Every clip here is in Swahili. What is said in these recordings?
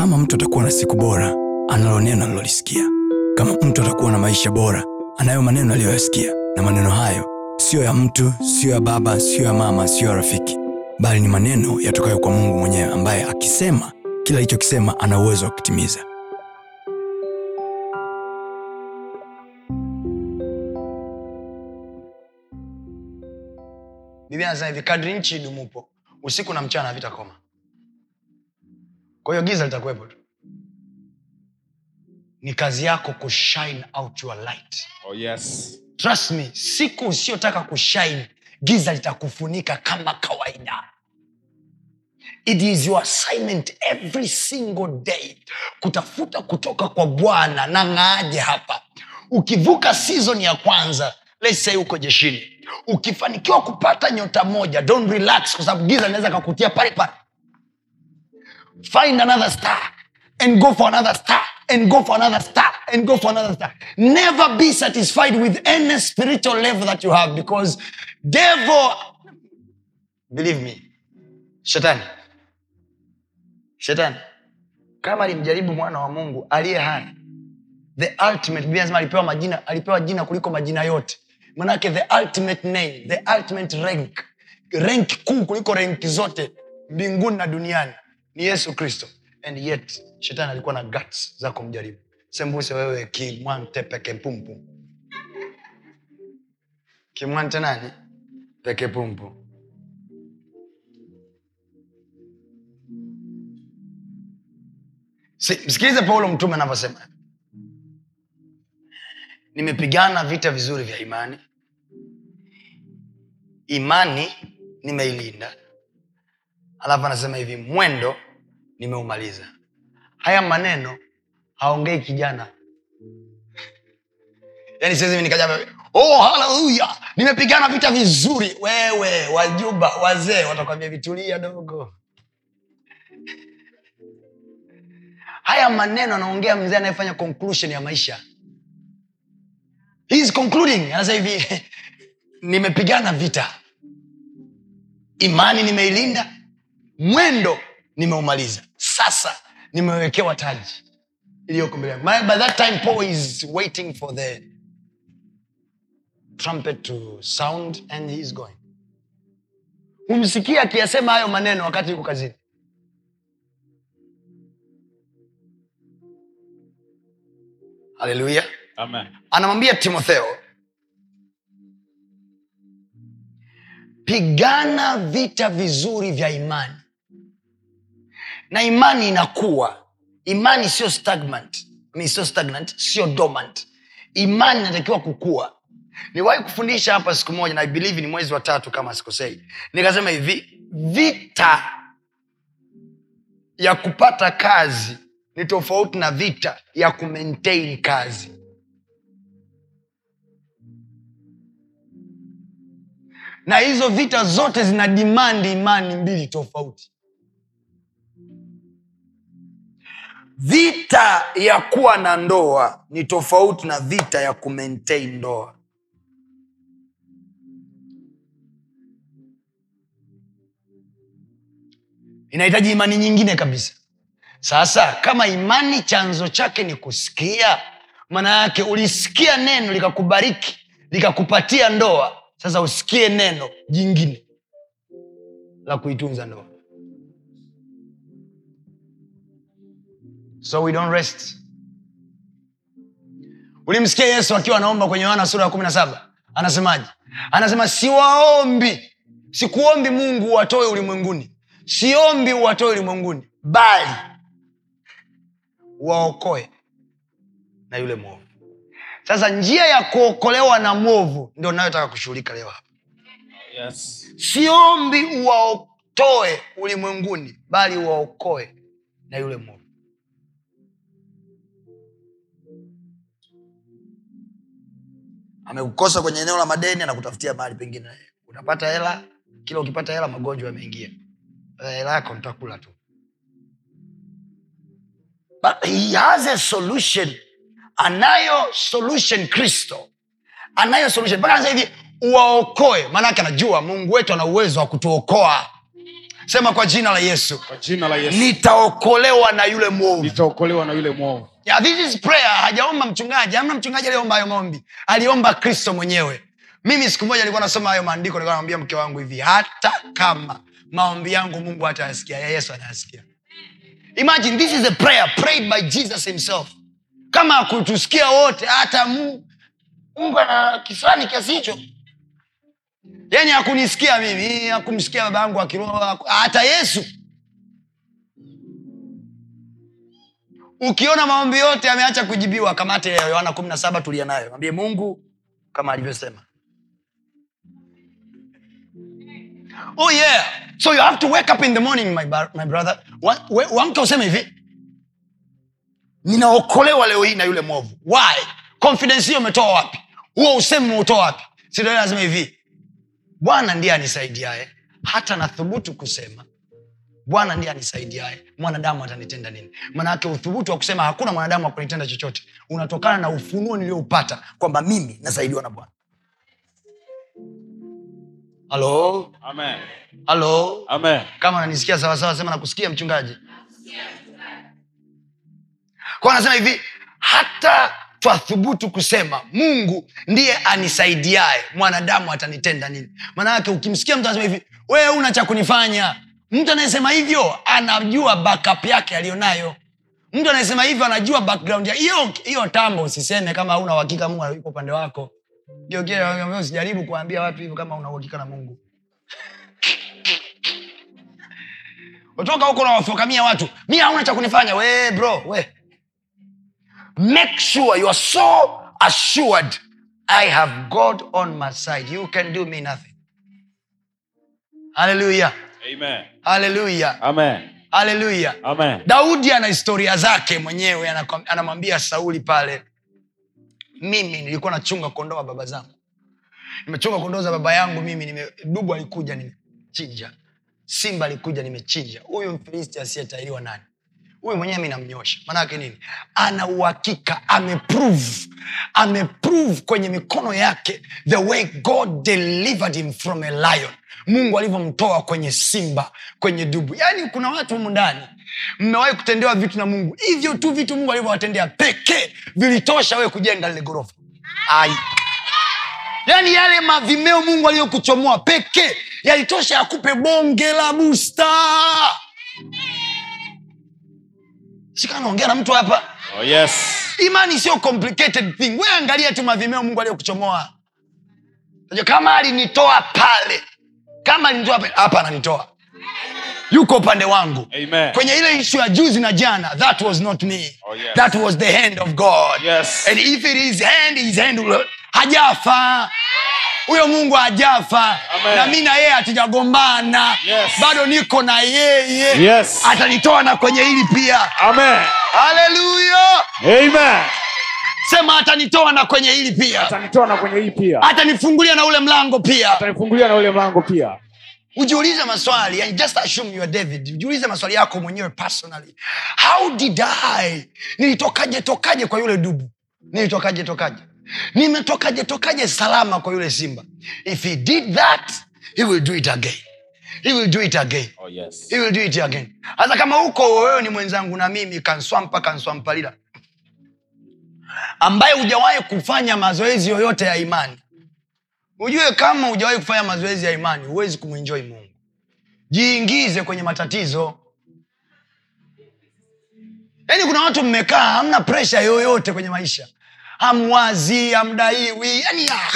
kama mtu atakuwa na siku bora analo neno alilolisikia kama mtu atakuwa na maisha bora anayo maneno aliyoyasikia. Na maneno hayo siyo ya mtu siyo ya baba siyo ya mama siyo ya rafiki. Bali ni maneno yatokayo kwa mungu mwenyewe ambaye akisema kila alichokisema ana uwezo wa kutimiza. Biblia anasema hivi kadri nchi idumupo. Usiku na mchana havitakoma kwa hiyo giza litakuwepo tu. Ni kazi yako kushine out your light. Oh, yes. trust me siku usiyotaka kushine giza litakufunika kama kawaida. It is your assignment every single day kutafuta kutoka kwa bwana. Na ng'aaje hapa? Ukivuka season ya kwanza let's say uko jeshini. Ukifanikiwa kupata nyota moja don't relax kwa sababu giza linaweza kakutia pale pale find another star and go for another star and go for another star and go for another star. Never be satisfied with any spiritual level that you have because devil believe me shetani shetani. Kama alimjaribu mwana wa mungu aliye hai the ultimate Biblia alipewa majina alipewa jina kuliko majina yote. Manake the ultimate name the ultimate rank rank kuu kuliko renki zote mbinguni na duniani ni yesu kristo. And yet shetani alikuwa na guts za kumjaribu. Sembuse wewe kimwante peke pumpu. Kimwante nani? Peke pumpu. Msikilize paulo mtume anavyosema. Nimepigana vita vizuri vya imani. Imani nimeilinda alafu anasema hivi mwendo nimeumaliza. Haya maneno haongei kijana. Yani siwezi nikaja oh haleluya nimepigana vita vizuri. Wewe wajuba wazee watakwambia vitulia dogo. Haya maneno anaongea mzee anayefanya conclusion ya maisha. He concluding. Anasema hivi nimepigana vita. Imani nimeilinda mwendo nimeumaliza. Sasa nimewekewa taji iliyoko mbele by that time paul is waiting for the trumpet to sound and he is going. Humsikia akiyasema hayo maneno wakati yuko kazini. Haleluya anamwambia timotheo pigana vita vizuri vya imani na imani inakuwa. Imani sio stagnant. Sio stagnant sio dormant. Imani inatakiwa kukua. Niwahi kufundisha hapa siku moja na I ni mwezi wa tatu kama sikosei. Nikasema hivi vita ya kupata kazi ni tofauti na vita ya kumaintain kazi. Na hizo vita zote zina dimandi imani mbili tofauti vita ya kuwa na ndoa ni tofauti na vita ya kumaintain ndoa. Inahitaji imani nyingine kabisa. Sasa kama imani chanzo chake ni kusikia maana yake ulisikia neno likakubariki likakupatia ndoa sasa usikie neno jingine la kuitunza ndoa so we don't rest. Ulimsikia yesu akiwa anaomba kwenye yohana sura ya kumi na saba. Anasemaje? Anasema siwaombi. Sikuombi mungu uwatoe ulimwenguni. Siombi uwatoe ulimwenguni. Bali waokoe na yule mwovu. Sasa njia ya kuokolewa na mwovu ndio nayotaka kushughulika leo hapa. Yes. siombi uwaotoe ulimwenguni bali uwaokoe na yule mwovu amekukosa kwenye eneo la madeni anakutafutia mahali pengine. Utapata hela kila ukipata hela magonjwa yameingia. Eh, hela yako nitakula tu. But he has a solution. Anayo solution kristo. Anayo solution. Mpaka sasa hivi uwaokoe. Maanake anajua mungu wetu ana uwezo wa kutuokoa. Sema kwa jina la yesu. Kwa jina la yesu. Nitaokolewa na yule mwovu. Nitaokolewa na yule mwovu yeah, this is prayer. Hajaomba mchungaji. Hamna mchungaji aliomba hayo maombi. Aliomba kristo mwenyewe. Mimi siku moja alikuwa nasoma hayo maandiko nilikuwa mke wangu hivi hata kama maombi yangu mungu hata yasikia ya yesu anayasikia imagine this is a prayer prayed by jesus himself. Kama akutusikia wote hata mungu ana kifani kiasi hicho. Yani akunisikia mimi akumsikia baba yangu akiroa hata yesu ukiona maombi yote yameacha kujibiwa kamate ya yohana kumi na saba tulia nayo. Mwambie mungu kama alivyosema. Oh yeah. So you have to wake up in the morning my, my brother. Wa- useme hivi. Ninaokolewa leo hii na yule mwovu. Why? Confidence hiyo umetoa wapi? Huo usemi umeutoa wapi? Sido lazima hivi? Bwana ndiye anisaidiaye. Hata nathubutu kusema bwana ndiye anisaidiae mwanadamu atanitenda nini? Maanake uthubutu wa kusema hakuna mwanadamu akunitenda chochote unatokana na ufunuo nilioupata kwamba mimi nasaidiwa na bwana. Halo? Halo? Kama nanisikia sawasawa sema nakusikia mchungaji. Kwa anasema hivi hata twathubutu kusema mungu ndiye anisaidiaye mwanadamu atanitenda nini? Maanake ukimsikia mtu anasema hivi wewe una cha kunifanya mtu anayesema hivyo anajua backup yake aliyonayo. Mtu anayesema hivyo anajua background ya hiyo hiyo tambo usiseme kama hauna uhakika mungu yuko upande wako. Usijaribu kuambia watu hivyo kama una uhakika na mungu. Utoka huko nawafokamia watu. Mi hauna cha kunifanya. We bro we. Make sure you are so assured. I have god on my side. You can do me nothing. Haleluya haleluya haleluya daudi ana historia zake mwenyewe anamwambia sauli pale mimi nilikuwa nachunga kondoo wa baba zangu. Nimechunga kondoo za baba yangu mimi nime, dubu alikuja nimechinja. Simba alikuja nimechinja. Huyu mfilisti asiyetahiriwa nani? Huyu mwenyewe mi namnyosha. Maanake nini? Ana uhakika ameprove. Ameprove kwenye mikono yake the way god delivered him from a lion mungu alivyomtoa kwenye simba kwenye dubu. Yaani kuna watu humu ndani mmewahi kutendewa vitu na mungu. Hivyo tu vitu mungu alivyowatendea pekee vilitosha wewe kujenga lile ghorofa. Ai. Yaani yale mavimeo mungu aliyokuchomoa pekee yalitosha yakupe bonge la busta sikanaongea na mtu hapa. Oh yes. Imani sio complicated thing. We angalia tu mavimeo mungu aliyokuchomoa. Kama alinitoa pale kama alinitoa hapa ananitoa. Yuko upande wangu. Amen. Kwenye ile ishu ya juzi na jana that was not me. Oh, yes. that was the hand of god. Yes. and if it is hand his hand will- hajafa. Huyo mungu hajafa. Na mi na yeye hatujagombana. Yes. bado niko na yeye. Yes. atanitoa na kwenye hili pia. Amen. Haleluya sema atanitoa na kwenye hili pia. Atanitoa na kwenye hii pia. Atanifungulia na ule mlango pia. Atanifungulia na ule mlango pia. Ujiulize maswali and just assume you are david. Ujiulize maswali yako mwenyewe personally. How did i? Nilitokaje tokaje kwa yule dubu? Nilitokaje tokaje? Nimetokaje tokaje salama kwa yule simba? If he did that he will do it again. He will do it again. Oh yes. He will do it again. Hasa kama huko wewe ni mwenzangu na mimi kanswampa kanswampalila ambaye hujawahi kufanya mazoezi yoyote ya imani. Ujue kama hujawahi kufanya mazoezi ya imani huwezi kumwinjoi mungu. Jiingize kwenye matatizo. Yaani kuna watu mmekaa hamna presha yoyote kwenye maisha. Hamwazi hamdaiwi yani ah.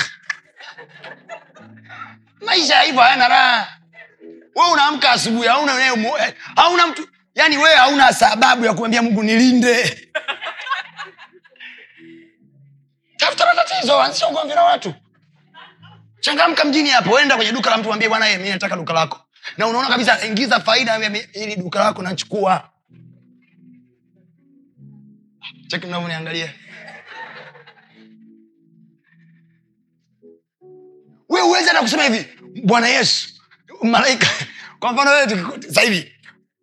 maisha hivyo hayana raha. We unaamka asubuhi hauna, hauna mtu yani wewe hauna sababu ya kumwambia mungu nilinde tafuta matatizo anzisha ugomvi na watu. Changamka mjini hapo enda kwenye duka la mtu mwambie bwana mi nataka duka lako. Na unaona kabisa ingiza faida ili duka lako nachukua. Cheki mnavyoniangalia. We uwezi hata kusema hivi bwana yesu malaika. Kwa mfano wewe tukiku-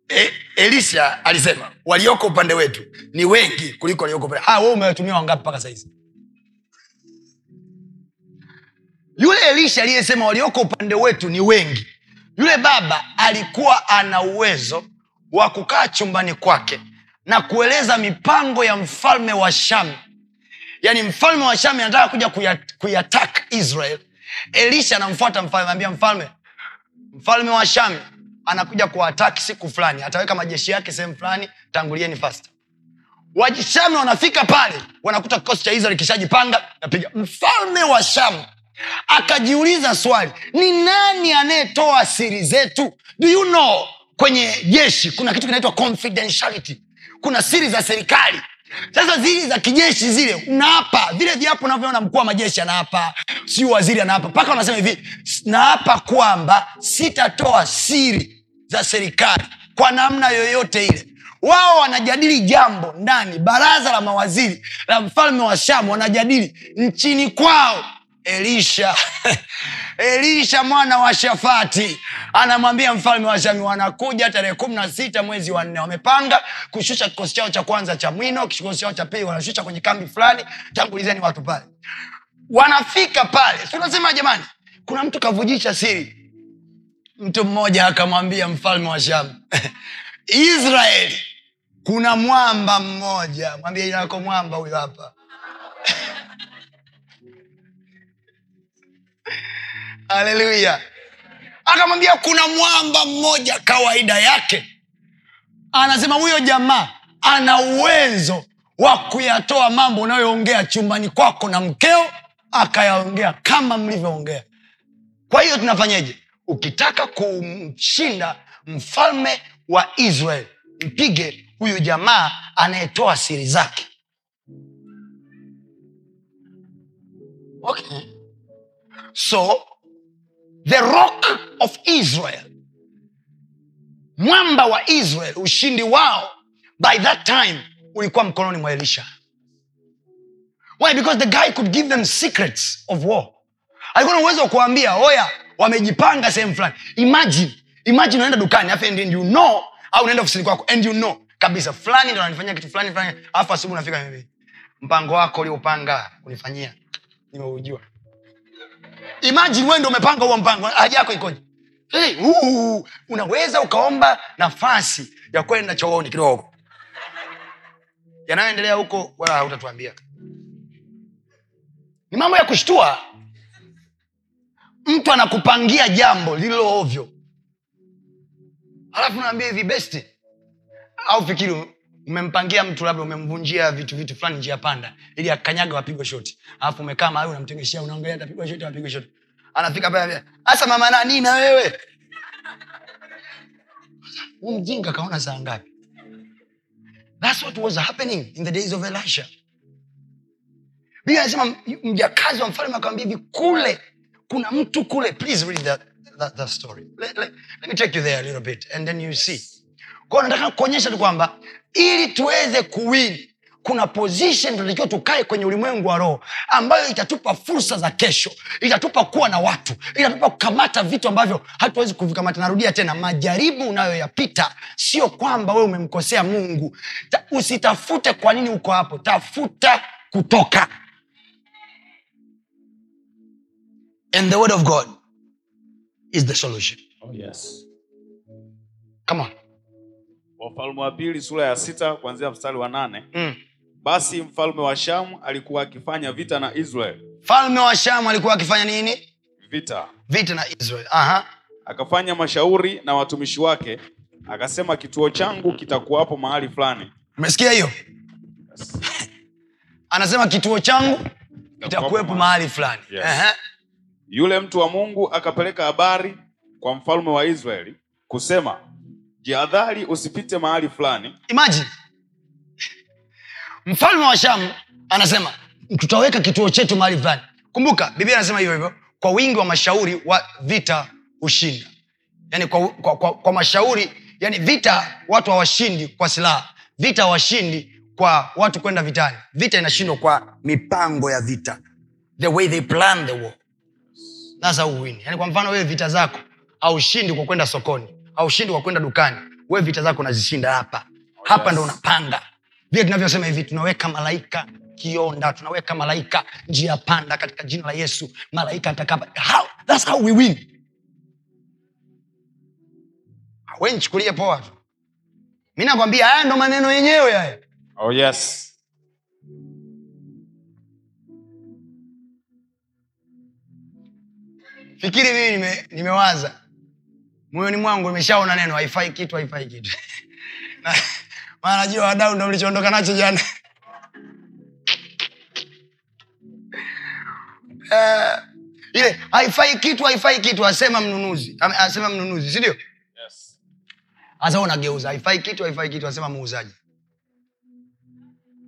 e, elisha alisema walioko upande wetu ni wengi kuliko walioko upande ah, we umewatumia wangapi mpaka sahizi yule elisha aliyesema walioko upande wetu ni wengi. Yule baba alikuwa ana uwezo wa kukaa chumbani kwake na kueleza mipango ya mfalme wa shami yaani mfalme wa shami anataka kuja kuya- kuiattack israel. Elisha anamfuata mfalme ambia mfalme mfalme wa shami anakuja kuwataki siku fulani. Ataweka majeshi yake sehemu fulani tangulieni fast washami wanafika pale wanakuta kikosi cha israel kishajipanga napiga mfalme wa shamu akajiuliza swali ni nani anayetoa siri zetu? Do you know kwenye jeshi kuna kitu kinaitwa confidentiality. Kuna siri za serikali. Sasa zili za kijeshi zile unaapa vile viapo unavyoona mkuu wa majeshi anaapa siu waziri anaapa mpaka wanasema hivi naapa kwamba sitatoa siri za serikali kwa namna yoyote ile. Wao wanajadili jambo ndani baraza la mawaziri la mfalme wa shamu wanajadili nchini kwao elisha. Elisha mwana wa shafati anamwambia mfalme wa shami wanakuja tarehe kumi na sita mwezi wa nne. Wamepanga kushusha kikosi chao cha kwanza cha mwino kikosi chao cha pili wanashusha kwenye kambi fulani. Tangulizeni watu pale. Wanafika pale. Si jamani kuna mtu kavujisha siri? Mtu mmoja akamwambia mfalme wa shamu israeli kuna mwamba mmoja. Mwambia jina lako mwamba huyo hapa haleluya akamwambia kuna mwamba mmoja kawaida yake. Anasema huyo jamaa ana uwezo wa kuyatoa mambo unayoongea chumbani kwako na mkeo akayaongea kama mlivyoongea. Kwa hiyo tunafanyeje ukitaka kumshinda mfalme wa israel mpige huyu jamaa anayetoa siri zake. Okay. so the rock of israel. Mwamba wa israel ushindi wao by that time ulikuwa mkononi mwa elisha. Why? Because the guy could give them secrets of war. Alikuwa na uwezo wa kuwambia oya wamejipanga sehemu fulani. Imagine imagine unaenda dukani afu and you know au unaenda ofisini kwako and you know kabisa fulani ndo ananifanyia kitu fulani fulani alafu asubuhi unafika mimi mpango wako uliopanga kunifanyia nimeujua imagine wewe ndo umepanga huo mpango haja yako ikoje? Hey, unaweza ukaomba nafasi ya kwenda chooni kidogo. Yanayoendelea huko wala hautatuambia. Ni mambo ya kushtua. Mtu anakupangia jambo lililo ovyo. Alafu naambia hivi besti au fikiri umempangia mtu labda umemvunjia vitu vitu fulani njia panda ili akanyaga wapigwe shoti. Alafu umekaa mahali unamtegeshea unaangalia atapigwa shoti atapigwa shoti. Anafika pale hasa mama nani na wewe? Huu kaona saa ngapi? Thats what was happening in the days of elisha. Biblia anasema mjakazi wa mfalme akawambia hivi kule kuna mtu kule. Please read that, that, that story. Let, let, let me take you there a little bit and then you see. Nataka kuonyesha tu kwamba ili tuweze kuwini kuna position tunatakiwa tukae kwenye ulimwengu wa roho ambayo itatupa fursa za kesho itatupa kuwa na watu itatupa kukamata vitu ambavyo hatuwezi kuvikamata. Narudia tena majaribu unayoyapita sio kwamba wewe umemkosea mungu. Ta, usitafute kwa nini uko hapo tafuta kutoka. And the word of god is the solution. Oh, yes. come on wafalme wa pili sura ya sita kuanzia mstari wa nane. Mm. basi mfalme wa shamu alikuwa akifanya vita na israel Mfalme wa shamu alikuwa akifanya nini? Vita. Vita na israel Aha. akafanya mashauri na watumishi wake akasema kituo changu kitakuwapo mahali fulani. Umesikia hiyo? Anasema kituo changu kitakuwepo mahali. fulani. Yes. Yule mtu wa mungu akapeleka habari kwa mfalme wa israeli kusema jihadhari usipite mahali fulani. Imagine. Mfalme wa shamu anasema tutaweka kituo chetu mahali fulani. Kumbuka biblia anasema hivyo hivyo kwa wingi wa mashauri wa vita hushinda. Yani kwa, kwa, kwa, kwa mashauri yani vita watu hawashindi kwa silaha. Vita hawashindi kwa watu kwenda vitani. Vita inashindwa kwa mipango ya vita. The way they plan the war. Yani kwa mfano wewe vita zako haushindi kwa kwenda sokoni haushindi kwa kwenda dukani we vita zako unazishinda hapa. Hapa Yes. ndo unapanga. Vile tunavyosema hivi tunaweka malaika kionda tunaweka malaika njia panda katika jina la yesu. Malaika atakapa. How, that's how we win. Wenchukulie poa tu. Mi nakwambia haya ndo maneno yenyewe haya. Oh yes. fikiri mimi nime, nimewaza moyoni mwangu imeshaona neno haifai kitu haifai kitu. Na- maana najua wadau ndo mlichoondoka nacho jana. Uh, ile haifai kitu haifai kitu asema mnunuzi. Asema mnunuzi sindio Yes. hasa unageuza haifai kitu haifai kitu asema muuzaji.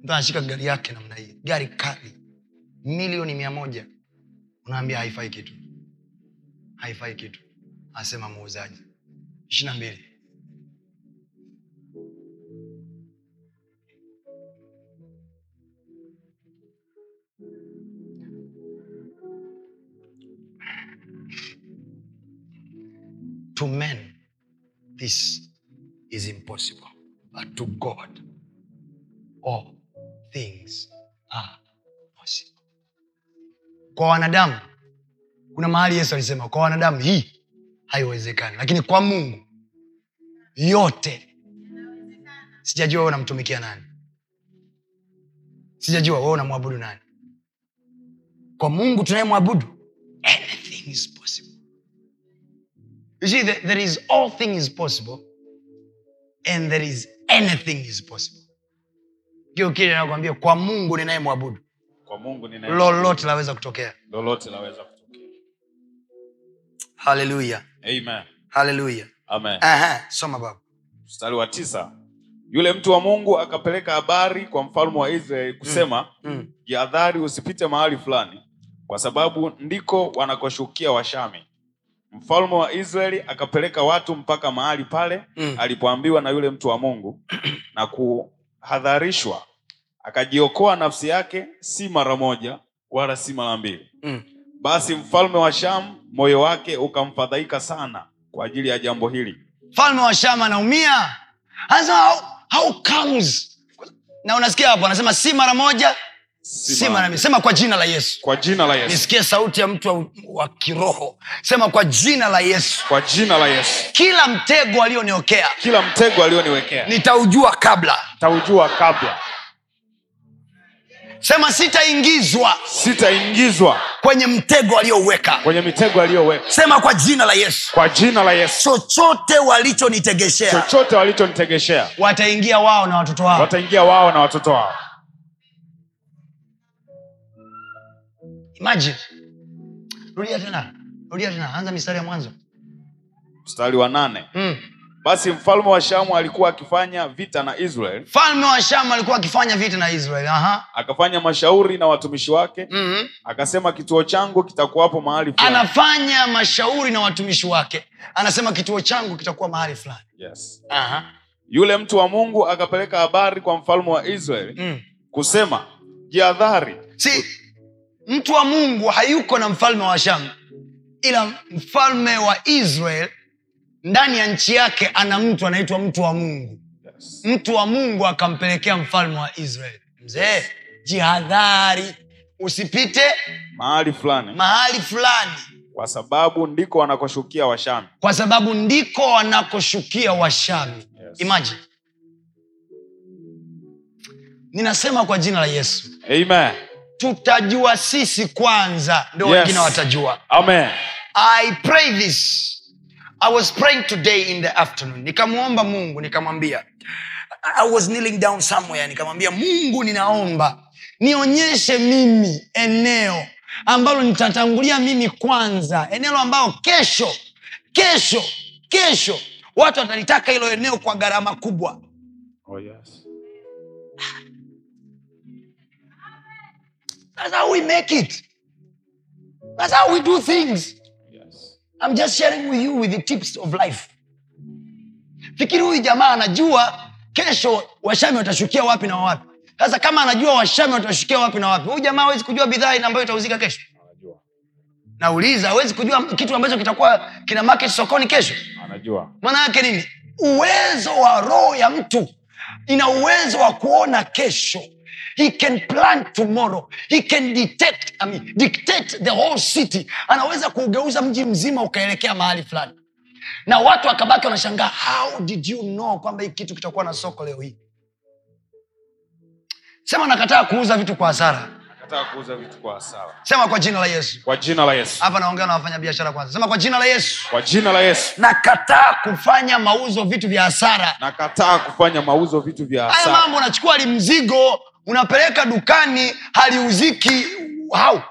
Mtu anashika gari yake namna hii gari kali milioni mia moja. Unaambia haifai kitu. Haifai kitu asema muuzaji. Ishiri mbili. To men this is impossible but to god all things are possible. Kwa wanadamu kuna mahali yesu alisema kwa wanadamu hii haiwezekani. Lakini kwa mungu yote. Sijajua wewe unamtumikia nani. Sijajua wewe unamwabudu nani. Kwa mungu tunayemwabudu anything is possible. You see there, there is all thing is possible and there is anything is possible. Kio kile nakwambia kwa mungu ninayemwabudu mwabudu lolote laweza kutokea. Lolote laweza kutokea. haleluya Amen. haleluya Amen. Aha, soma baba Mstari wa tisa. Yule mtu wa Mungu akapeleka habari kwa mfalme wa Israeli kusema, mm. mm. usipite mahali fulani, kwa sababu ndiko wanakoshukia Washami. Mfalme wa Israeli akapeleka watu mpaka mahali pale Mm. alipoambiwa na yule mtu wa Mungu na kuhadharishwa, akajiokoa nafsi yake, si mara moja wala si mara mbili. Mm. Basi mfalme wa Shamu moyo wake ukamfadhaika sana kwa ajili ya jambo hili. mfalme wa sham anaumia. Anasema how, how comes na unasikia hapo anasema si mara moja si mara sema kwa jina la yesu. Kwa jina la Yesu, nisikie sauti ya mtu wa, wa kiroho. Sema kwa jina la yesu. Kwa jina la Yesu, kila mtego alioniokea kila mtego alioniwekea nitaujua kabla. Nitaujua kabla sema sitaingizwa sitaingizwa kwenye mtego aliyoweka kwenye mitego aliyoweka. sema kwa jina la yesu Kwa jina la Yesu, chochote walichonitegeshea chochote walichonitegeshea wataingia wao na watoto wao wataingia wao na watoto wao. imagine rudia tena rudia tena anza mistari ya mwanzo Mstari wa nane. mm. Basi mfalme wa Shamu alikuwa akifanya vita na israel mfalme wa shamu alikuwa akifanya vita na israel Aha. akafanya mashauri na watumishi wake, Mm-hmm. akasema kituo changu kitakuwapo mahali fulani. anafanya mashauri na watumishi wake anasema kituo changu kitakuwa mahali fulani Yes. Aha. Yule mtu wa Mungu akapeleka habari kwa mfalme wa Israeli Mm. kusema, jihadhari, si mtu wa mungu hayuko na mfalme wa shamu ila mfalme wa israel ndani ya nchi yake ana mtu anaitwa mtu wa mungu yes. mtu wa mungu akampelekea mfalme wa israel mzee jihadhari usipite mahali fulani, mahali fulani kwa sababu ndiko wanakoshukia Washami. kwa sababu ndiko wanakoshukia washami Yes. imagine ninasema kwa jina la yesu Amen. tutajua sisi kwanza ndio Yes. wengine watajua Amen. i pray this i was praying today in the afternoon nikamwomba mungu nikamwambia i was kneeling down somewhere nikamwambia mungu ninaomba nionyeshe mimi eneo ambalo nitatangulia mimi kwanza eneo ambalo kesho kesho kesho watu watalitaka hilo eneo kwa gharama kubwa Oh, yes. that's how we make it that's how we do things. I'm just sharing with you with the tips of life. Fikiri huyu jamaa anajua kesho washami watashukia wapi na wapi. Sasa kama anajua washami watashukia wapi na wapi huyu jamaa hawezi kujua bidhaa ambayo itauzika kesho. Anajua. nauliza hawezi kujua kitu ambacho kitakuwa kina market sokoni kesho? Anajua. maana yake nini? Uwezo wa roho ya mtu ina uwezo wa kuona kesho he can plan tomorrow. He can detect, I mean, dictate the whole city. Anaweza kuugeuza mji mzima ukaelekea mahali fulani. Na watu wakabaki wanashangaa how did you know kwamba hii kitu kitakuwa na soko leo hii? Sema nakataa kuuza vitu kwa hasara. Kuuza vitu kwa hasara. Sema kwa jina la yesu. Kwa jina la yesu. Hapa naongea na wafanya biashara kwanza. Sema kwa jina la yesu. Kwa jina la yesu. Nakataa kufanya mauzo vitu vya hasara. Nakataa kufanya mauzo vitu vya haya mambo unachukua limzigo unapeleka dukani haliuziki hau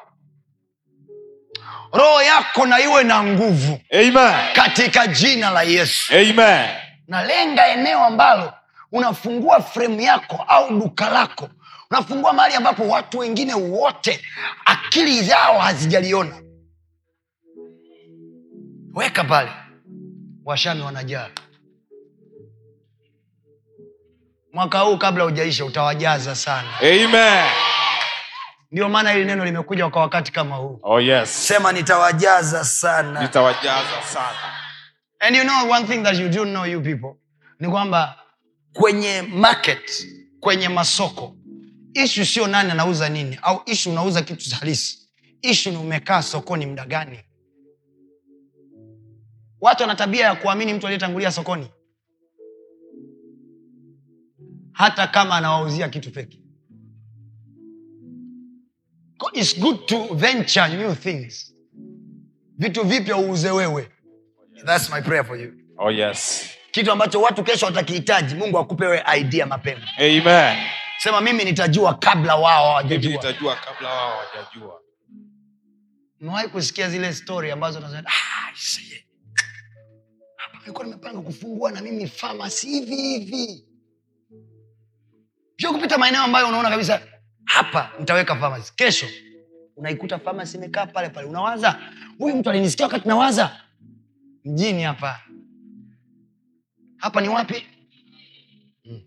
roho yako na iwe na nguvu. Amen. Katika jina la yesu. Amen. Nalenga eneo ambalo unafungua fremu yako au duka lako. Unafungua mahali ambapo watu wengine wote akili zao hazijaliona. Weka pale. Washami wanajaa mwaka huu kabla ujaisha utawajaza sana. Amen. Ndio maana hili neno limekuja kwa wakati kama huu. Oh yes. Sema nitawajaza sana. Nitawajaza sana. And you know one thing that you do know you people ni kwamba kwenye market kwenye masoko ishu sio nani anauza nini au ishu unauza kitu halisi ishu ni umekaa sokoni muda gani. Watu wana tabia ya kuamini mtu aliyetangulia sokoni hata kama anawauzia kitu feki It's good to venture new things. Vitu vipya uuze wewe. That's my prayer for you. Oh yes. Kitu ambacho watu kesho watakihitaji mungu akupewe idea mapema. Amen. Sema mimi nitajua kabla wao hawajajua. Nitajua kabla wao hawajajua. Mewahi kusikia zile story ambazo nasema "Ah, nilikuwa nimepanga kufungua na mimi famasi hivi hivi sio kupita maeneo ambayo unaona kabisa hapa nitaweka famasi kesho unaikuta famasi imekaa pale pale unawaza huyu mtu alinisikia wakati nawaza. Mjini hapa. Hapa ni wapi? Hmm.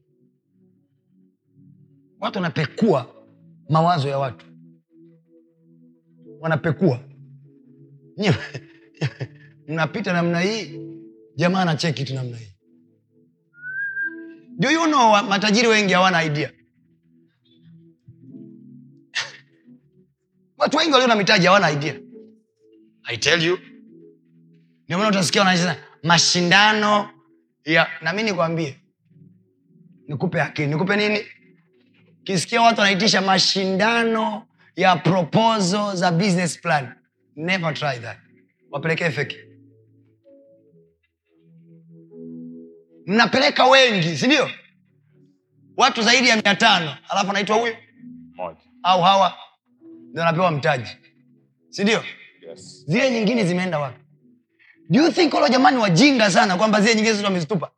watu wanapekua mawazo ya watu. Wanapekua. Mnapita namna hii jamaa anacheki tu namna hii do you know matajiri wengi hawana idea? Watu wengi walio na mitaji hawana idea. I tell you. Ndio maana utasikia wanasema mashindano ya nami nikwambie. Nikupe akili. Nikupe nini? Kisikia watu wanaitisha mashindano ya proposal za business plan. Never try that. Wapelekee feki mnapeleka wengi sindio watu zaidi ya mia tano. Alafu anaitwa huyu? Au hawa? Ndio anapewa mtaji. Sindio yes. Zile nyingine zimeenda wapi? Do you think walo jamani wajinga sana kwamba zile nyingine zote wamezitupa?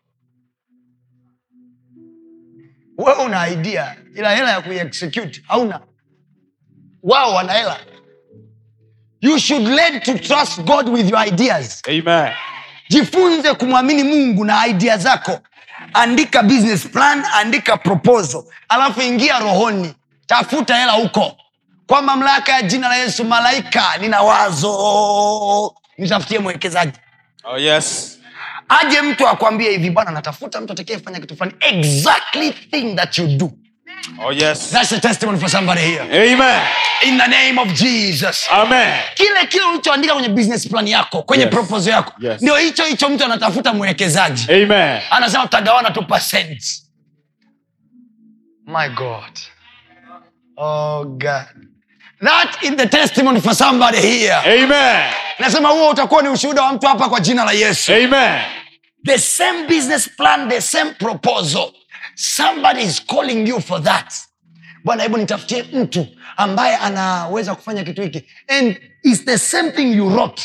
Wewe una idea ila hela ya kuiexecute hauna. Wao wana hela. You should learn to trust god with your ideas. Amen jifunze kumwamini mungu na idea zako. Andika business plan andika proposal. Alafu ingia rohoni. Tafuta hela huko. Kwa mamlaka ya jina la yesu malaika nina wazo. Nitafutie mwekezaji. Oh yes. Aje mtu akwambie hivi bwana natafuta mtu atakayefanya kitu fulani. Exactly thing that you do oh yes. That's a testimony for somebody here. Amen. In the name of jesus. Amen. Kile kile ulichoandika kwenye business plan yako kwenye Yes. proposal yako Yes. ndio hicho hicho mtu anatafuta mwekezaji. Amen. Anasema tutagawana tu percent. My god. Oh god. That in the testimony for somebody here. Amen. Nasema huo utakuwa ni ushuhuda wa mtu hapa kwa jina la yesu. Amen. The same business plan the same proposal somebody is calling you for that. Bwana hebu nitafutie mtu ambaye anaweza kufanya kitu hiki. And its the same thing you wrote.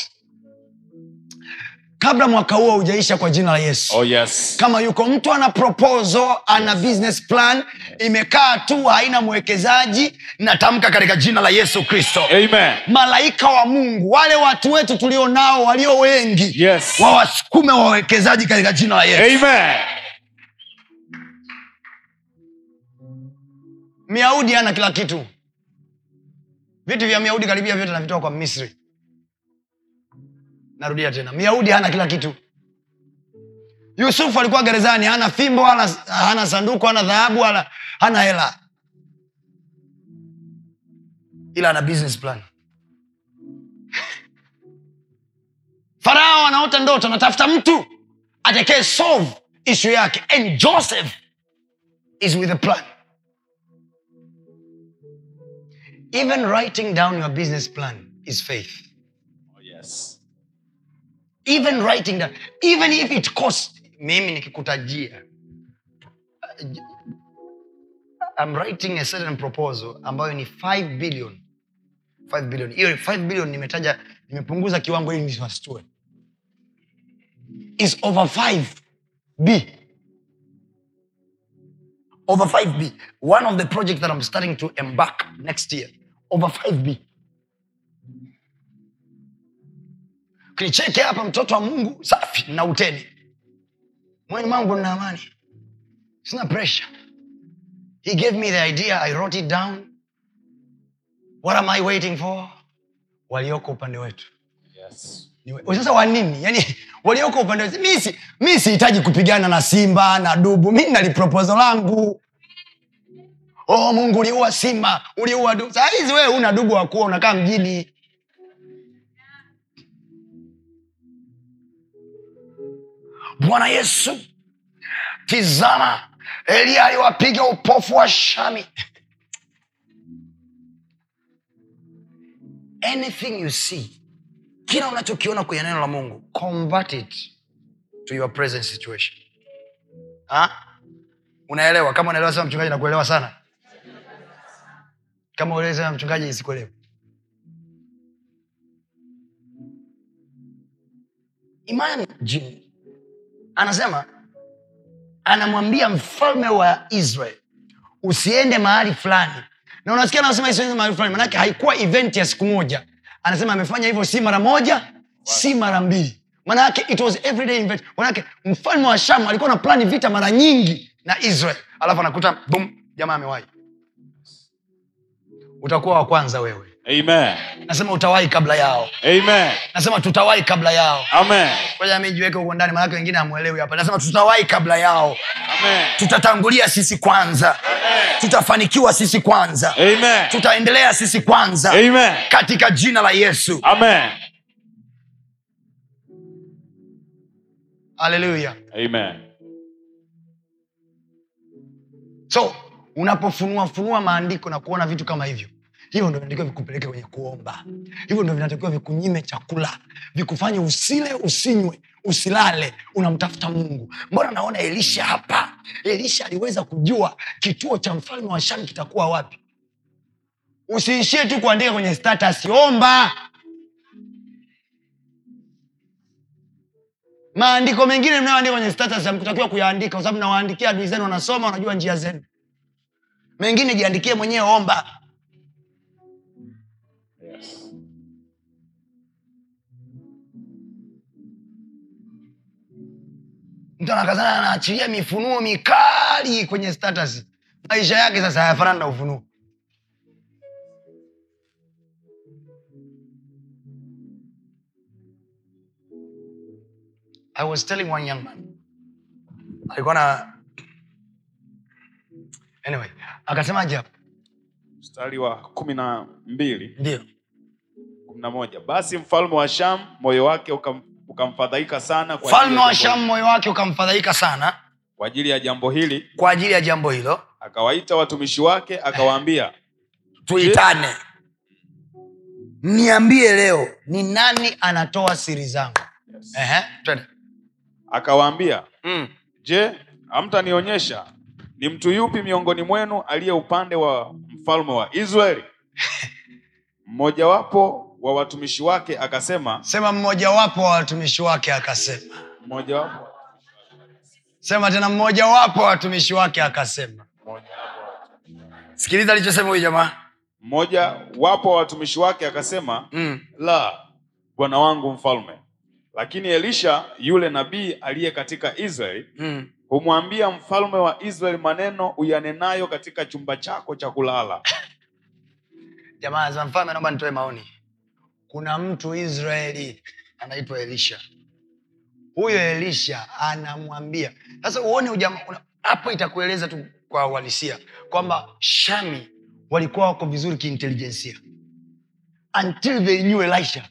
Kabla mwaka huo hujaisha kwa jina la yesu. Oh yes. Kama yuko mtu ana proposal ana business plan imekaa tu haina mwekezaji natamka katika jina la yesu kristo. Malaika wa mungu wale watu wetu tulio nao walio wengi Yes. wawasukume wawekezaji katika jina la yesu. Amen myahudi hana kila kitu. Vitu vya myahudi karibia vyote navitoa kwa misri. Narudia tena myahudi hana kila kitu. Yusufu alikuwa gerezani hana fimbo hana, hana sanduku hana dhahabu hana, hana hela. Ila ana business plan. Farao anaota ndoto anatafuta mtu atekee solve ishu yake. And joseph is with a plan even writing down your business plan is faith. Oh, yes. even writing down even if it costs mimi nikikutajia I'm writing a certain proposal ambayo ni 5 billion. 5 billion. Hiyo 5 billion nimetaja nimepunguza kiwango ili nisiwastue is over 5 b. Over 5 b. One of the projects that i'm starting to embark next year over 5 b kinicheke hapa mtoto wa mungu safi na uteni. Mweni mangu na amani. Sina pressure. He gave me the idea i wrote it down. What am i waiting for? Walioko upande wetu. Yes. Sasa wanini yani walioko upande wetu. Mi sihitaji kupigana na simba na dubu. Mi nali proposal langu oh mungu uliua simba uliua saa wewe una dubu wakuwa unakaa mjini. Bwana yesu tizama eliya aliwapiga upofu wa shami. Anything you see kila unachokiona kwenye neno la mungu convert it to your present situation. Ha? unaelewa? Kama unaelewa sana mchungaji nakuelewa sana kama uelewi sema mchungaji isikuelewe imagine anasema anamwambia mfalme wa israel usiende mahali fulani. Na unasikia anasema isiende mahali fulani manake haikuwa event ya siku moja. Anasema amefanya hivyo si mara moja si mara mbili. Manake it was everyday event. Manake mfalme wa shamu alikuwa na plani vita mara nyingi na israel. Alafu anakuta bum jamaa amewahi utakuwa wa kwanza wewe Amen. nasema utawahi kabla yao Amen. nasema tutawahi kabla yao Amen. huko ndani manake wengine hamwelewi hapa nasema tutawahi kabla yao Amen. tutatangulia sisi kwanza tutafanikiwa sisi kwanza Amen. tutaendelea sisi kwanza Amen. katika jina la yesu Amen. haleluya so unapofunua funua maandiko na kuona vitu kama hivyo hivyo ndo vinatakiwa vikupeleke kwenye kuomba. Hivyo ndo vinatakiwa vikunyime chakula vikufanye usile usinywe usilale unamtafuta mungu. Mbona naona elisha hapa? Elisha aliweza kujua kituo cha mfalme wa shami kitakuwa wapi. Usiishie tu kuandika kwenye status omba. Maandiko mengine mnayoandika kwenye status amkutakiwa kuyaandika kwa sababu nawaandikia adui zenu wanasoma wanajua njia zenu. Mengine jiandikie mwenyewe omba mtu anakazana anaachilia mifunuo mikali kwenye status. Maisha yake sasa hayafanani na ufunuo. I was telling one young man. Alikuwa na anyway akasemaje hapo? Mstari wa kumi na mbili. Ndio. Kumi na moja. Basi mfalme wa Sham moyo wake ukam, ukamfadhaika sana mfalme wa shamu moyo wake ukamfadhaika sana kwa ajili ya jambo hili kwa ajili ya jambo hilo. akawaita watumishi wake akawaambia tuitane. Niambie leo ni nani anatoa siri zangu? Yes. Akawaambia Mm. je amtanionyesha ni mtu yupi miongoni mwenu aliye upande wa mfalme wa israeli? Mmojawapo wa watumishi wake akasema sema mmojawapo wa watumishi wake akasema. mmojawapo sema tena mmojawapo wa watumishi wake akasema. Sikiliza alichosema huyu jamaa. Mmoja wapo wa watumishi wake akasema mm. la bwana wangu mfalme. Lakini elisha yule nabii aliye katika israeli Mm. humwambia mfalme wa israeli maneno uyanenayo katika chumba chako cha kulala. Jamaa za mfalme naomba nitoe maoni kuna mtu israeli anaitwa elisha. Huyo elisha anamwambia. Sasa uone ujama hapo itakueleza tu kwa uhalisia kwamba shami walikuwa wako vizuri kiintelijensia. Until they knew elisha.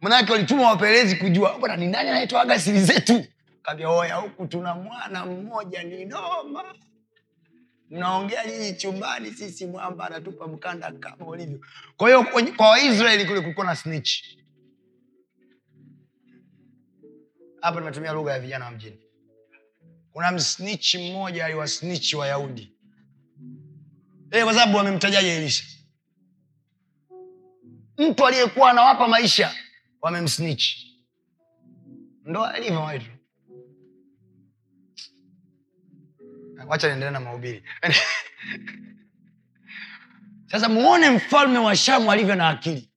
Manake walituma wapelezi kujua bwana ni nani anayetoaga siri zetu? Kaambia oya huku tuna mwana mmoja ni noma mnaongea nyinyi chumbani sisi mwamba anatupa mkanda kama ulivyo. Kwa hiyo kwa waisraeli kule kulikuwa na snitch. Hapa nimetumia lugha ya vijana wa mjini. Kuna msnichi mmoja aliwasnichi wayahudi. Eh, kwa sababu wamemtajaje elisha? Mtu aliyekuwa anawapa maisha wamemsnichi ndo alivyo watu wacha niendelee na mahubiri. Sasa muone mfalme wa shamu alivyo na akili.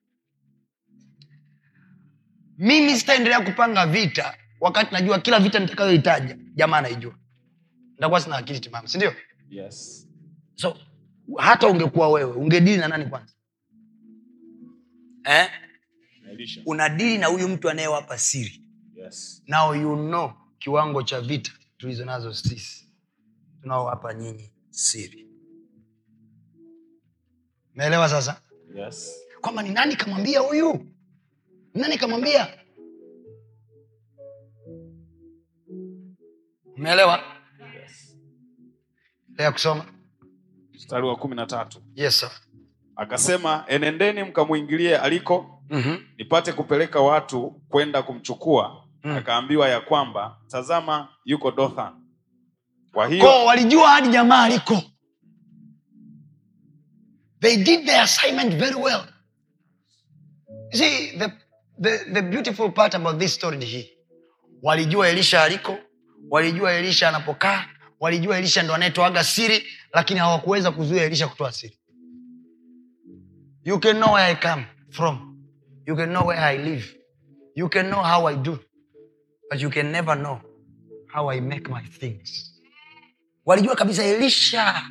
Mimi sitaendelea kupanga vita wakati najua kila vita nitakayohitaja jamaa anaijua. Nitakuwa sina akili timamu sindio yes. So hata ungekuwa wewe ungedili na nani kwanza? Eh? Elisha. unadili na huyu mtu anayewapa siri. Yes. Nao you know kiwango cha vita tulizo nazo sisi tunaowapa nyinyi siri. Meelewa sasa? Yes. Kwamba ni nani kamwambia huyu? Ni nani kamwambia? Umeelewa yes. Lea kusoma. Mstari wa kumi na tatu. Yes sir. akasema enendeni mkamwingilie aliko mm-hmm. nipate kupeleka watu kwenda kumchukua. Mm. akaambiwa ya kwamba tazama yuko dothan kwa hiyo walijua hadi jamaa aliko. They did their assignment very well. You see the, the, the beautiful part about this story ni hii. Walijua elisha aliko walijua elisha anapokaa walijua elisha ndo anayetoaga siri lakini hawakuweza kuzuia elisha kutoa siri. You can know where i come from. You can know where i live. You can know how i do but you can never know how i make my things walijua kabisa elisha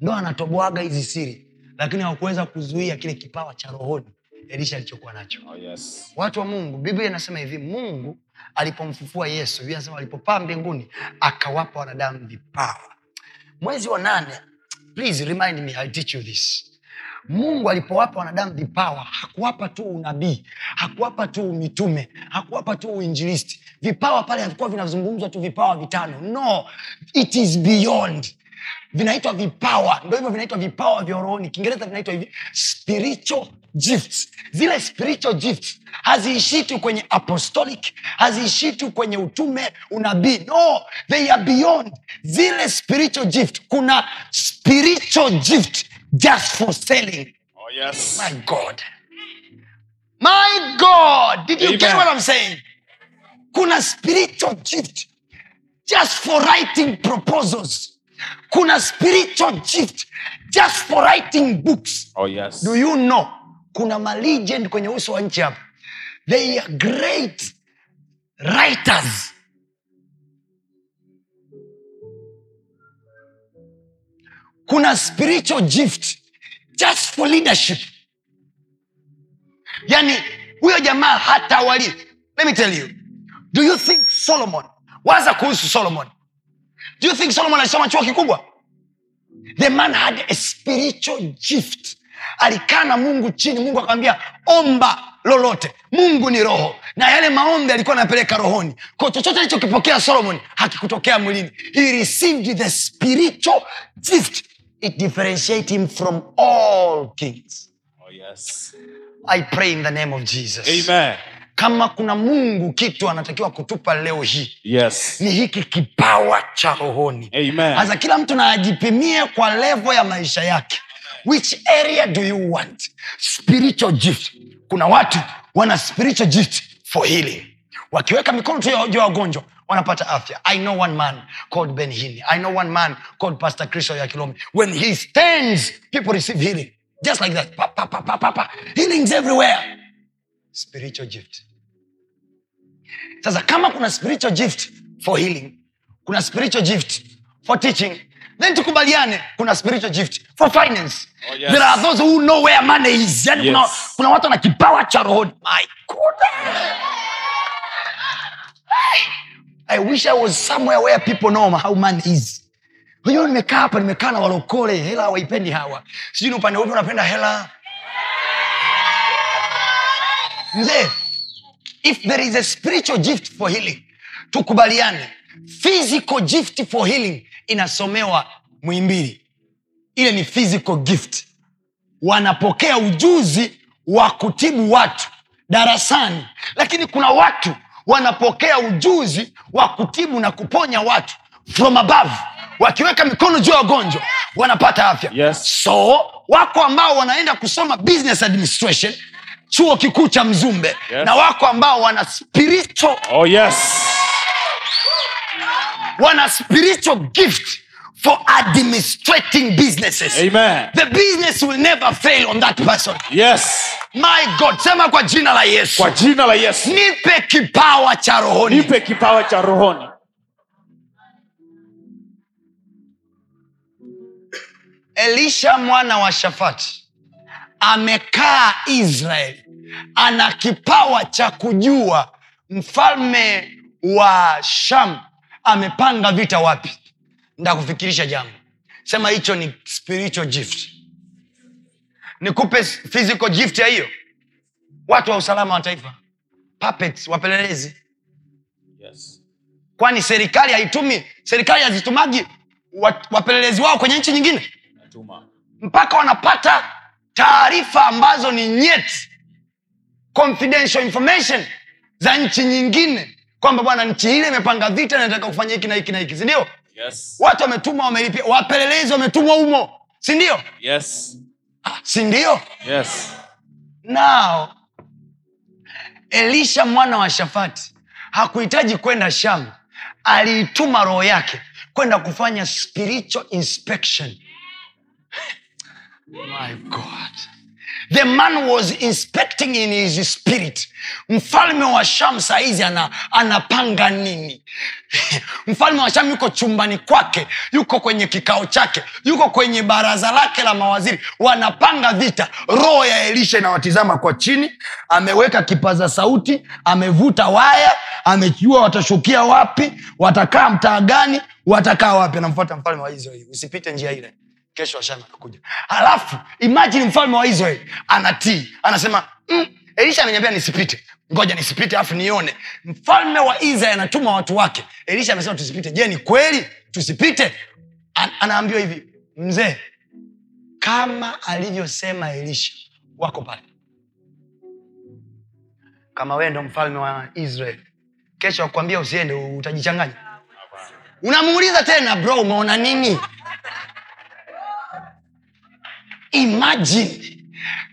ndo anatoboaga hizi siri lakini hawakuweza kuzuia kile kipawa cha rohoni elisha alichokuwa nacho. Oh, yes. Watu wa mungu biblia inasema hivi mungu alipomfufua yesu inasema alipopaa mbinguni akawapa wanadamu vipawa. Mwezi wa nane please remind me I'll teach you this mungu alipowapa wanadamu vipawa hakuwapa tu unabii hakuwapa tu mitume hakuwapa tu uinjilisti. Vipawa pale havikuwa vinazungumzwa tu vipawa vitano. No it is beyond. Vinaitwa vipawa ndo hivyo vinaitwa vipawa vya rohoni. Kiingereza vinaitwa hivi spiritual gifts. Zile spiritual gifts haziishii tu kwenye apostolic haziishii tu kwenye utume unabii. No they are beyond. Zile spiritual gift kuna spiritual gift just for selling. Oh, yes. My god. My god. Did you Amen. get what i'm saying? Kuna spiritual gift just for writing proposals. Kuna spiritual gift just for writing books. Oh, yes. Do you know kuna malegend kwenye uso wa nchi hapa. They are great writers kuna spiritual gift just for leadership. Yani huyo jamaa hata wali let me tell you. Do you think solomon waza kuhusu solomon. Do you think solomon alisoma chuo kikubwa? The man had a spiritual gift. Alikaa na mungu chini mungu akamwambia omba lolote. Mungu ni roho na yale maombi alikuwa anapeleka rohoni. Ko chochote alichokipokea solomon hakikutokea mwilini. He received the spiritual gift it differentiates him from all kings. Oh, yes. I pray in the name of jesus. Amen. Kama kuna mungu kitu anatakiwa kutupa leo hii. Yes. Ni hiki kipawa cha rohoni. Hasa kila mtu na ajipimie kwa levo ya maisha yake. Which area do you want? Spiritual gift. Kuna watu wana spiritual gift for healing. Wakiweka mikono tu juu ya wagonjwa wanapata afya. I know one man called ben hini. I know one man called pastor kristo ya when he stands people receive healing. Just like that. Pa, pa, pa, pa, pa, pa. healings everywhere. Spiritual gift. Sasa kama kuna spiritual gift for healing kuna spiritual gift for teaching then tukubaliane kuna spiritual gift for finance. Oh, yes. there are those who know where money is. Yani Yes. kuna watu wana kipawa cha rohoni my goodness i wish i was somewhere where people know how man is. Unajua nimekaa hapa nimekaa na walokole hela waipendi hawa. Sijui ni upande upi unapenda hela? Mzee if there is a spiritual gift for healing tukubaliane. Physical gift for healing inasomewa mwimbili ile ni physical gift. Wanapokea ujuzi wa kutibu watu darasani. Lakini kuna watu wanapokea ujuzi wa kutibu na kuponya watu from above wakiweka mikono juu ya wagonjwa wanapata afya Yes. so wako ambao wanaenda kusoma business administration chuo kikuu cha mzumbe Yes. na wako ambao wana spiritual Oh yes. wana spiritual gift for administrating businesses Amen. the business will never fail on that person Yes. my god sema kwa jina la yesu Kwa jina la Yesu. nipe kipawa cha rohoni Nipe kipawa cha rohoni. elisha mwana wa shafati amekaa israeli ana kipawa cha kujua mfalme wa sham amepanga vita wapi ndakufikirisha jambo. Sema hicho ni spiritual gift. Nikupe physical gift ya hiyo? Watu wa usalama wa taifa. Puppets wapelelezi. Yes. kwani serikali haitumi serikali hazitumagi wapelelezi wao kwenye nchi nyingine? Natuma. mpaka wanapata taarifa ambazo ni nyeti. Confidential information za nchi nyingine. Kwamba bwana nchi ile imepanga vita nataka kufanya hiki na hiki na hiki sindio Yes. watu wametumwa wamelipia wapelelezi wametumwa humo sindio Yes. sindio Yes. nao elisha mwana wa shafati hakuhitaji kwenda sham aliituma roho yake kwenda kufanya spiritual inspection my god the man was inspecting in his spirit. Mfalme wa sham saizi ana, anapanga nini? Mfalme wa sham yuko chumbani kwake yuko kwenye kikao chake yuko kwenye baraza lake la mawaziri. Wanapanga vita. Roho ya elisha inawatizama kwa chini. Ameweka kipaza sauti amevuta waya amejua watashukia wapi watakaa mtaa gani watakaa wapi. Anamfuata mfalme wa israeli. Usipite njia ile kesho washami anakuja halafu imajini mfalme wa israeli anatii anasema mm, elisha ameniambia nisipite. Ngoja nisipite alafu nione. Mfalme wa israeli anatuma watu wake. Elisha amesema tusipite. Je ni kweli? Tusipite? An- anaambiwa hivi mzee kama alivyosema elisha wako pale. Kama wee ndo mfalme wa israeli kesho akuambia usiende utajichanganya. Unamuuliza tena bro umeona nini imagine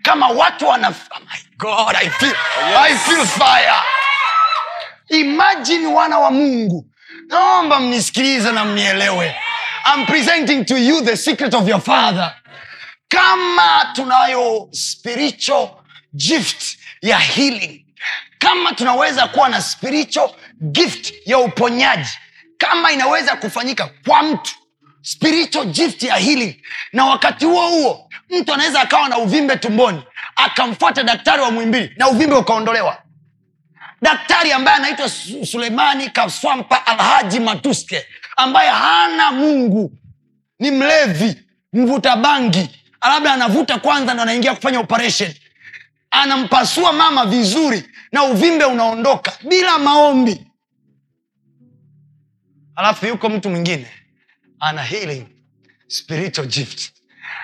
kama watu wana oh my god I feel, I feel fire. Imagine wana wa mungu. Naomba mnisikilize na mnielewe. I'm presenting to you the secret of your father. Kama tunayo spiritual gift ya healing kama tunaweza kuwa na spiritual gift ya uponyaji kama inaweza kufanyika kwa mtu spiritual gift ya healing. Na wakati huo huo mtu anaweza akawa na uvimbe tumboni akamfuata daktari wa mwimbili na uvimbe ukaondolewa. Daktari ambaye anaitwa suleimani kaswampa alhaji matuske ambaye hana mungu ni mlevi mvuta bangi labda anavuta kwanza ndo anaingia kufanya operation. Anampasua mama vizuri na uvimbe unaondoka bila maombi. Alafu yuko mtu mwingine ana healing spiritual gift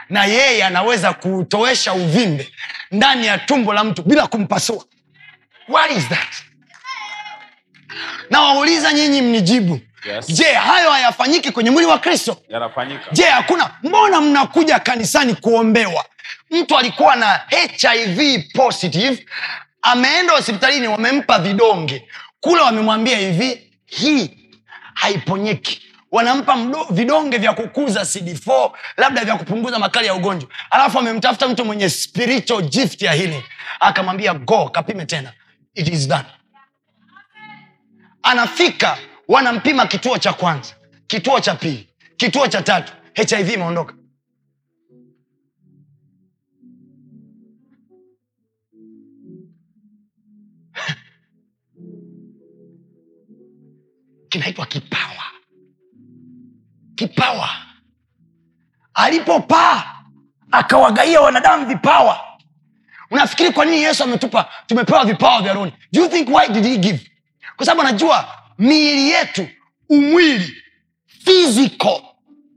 na yeye anaweza kutoesha uvimbe ndani ya tumbo la mtu bila kumpasua. What is that? Na wauliza nyinyi mnijibu. Yes. je hayo hayafanyiki kwenye mwili wa kristo? Je hakuna? Mbona mnakuja kanisani kuombewa? Mtu alikuwa na hiv positive ameenda hospitalini wamempa vidonge. Kule wamemwambia hivi hii haiponyeki wanampa mdo, vidonge vya kukuza cd4 labda vya kupunguza makali ya ugonjwa. Alafu amemtafuta mtu mwenye spiritual gift ya hili akamwambia go kapime tena. It is done. Anafika wanampima kituo cha kwanza kituo cha pili kituo cha tatu. Hiv imeondoka. Kinaitwa kipawa kipawa. Alipopaa akawagaia wanadamu vipawa. Unafikiri kwa nini yesu ametupa tumepewa vipawa vya roni do you think why did he give? Kwa sababu anajua miili yetu umwili physical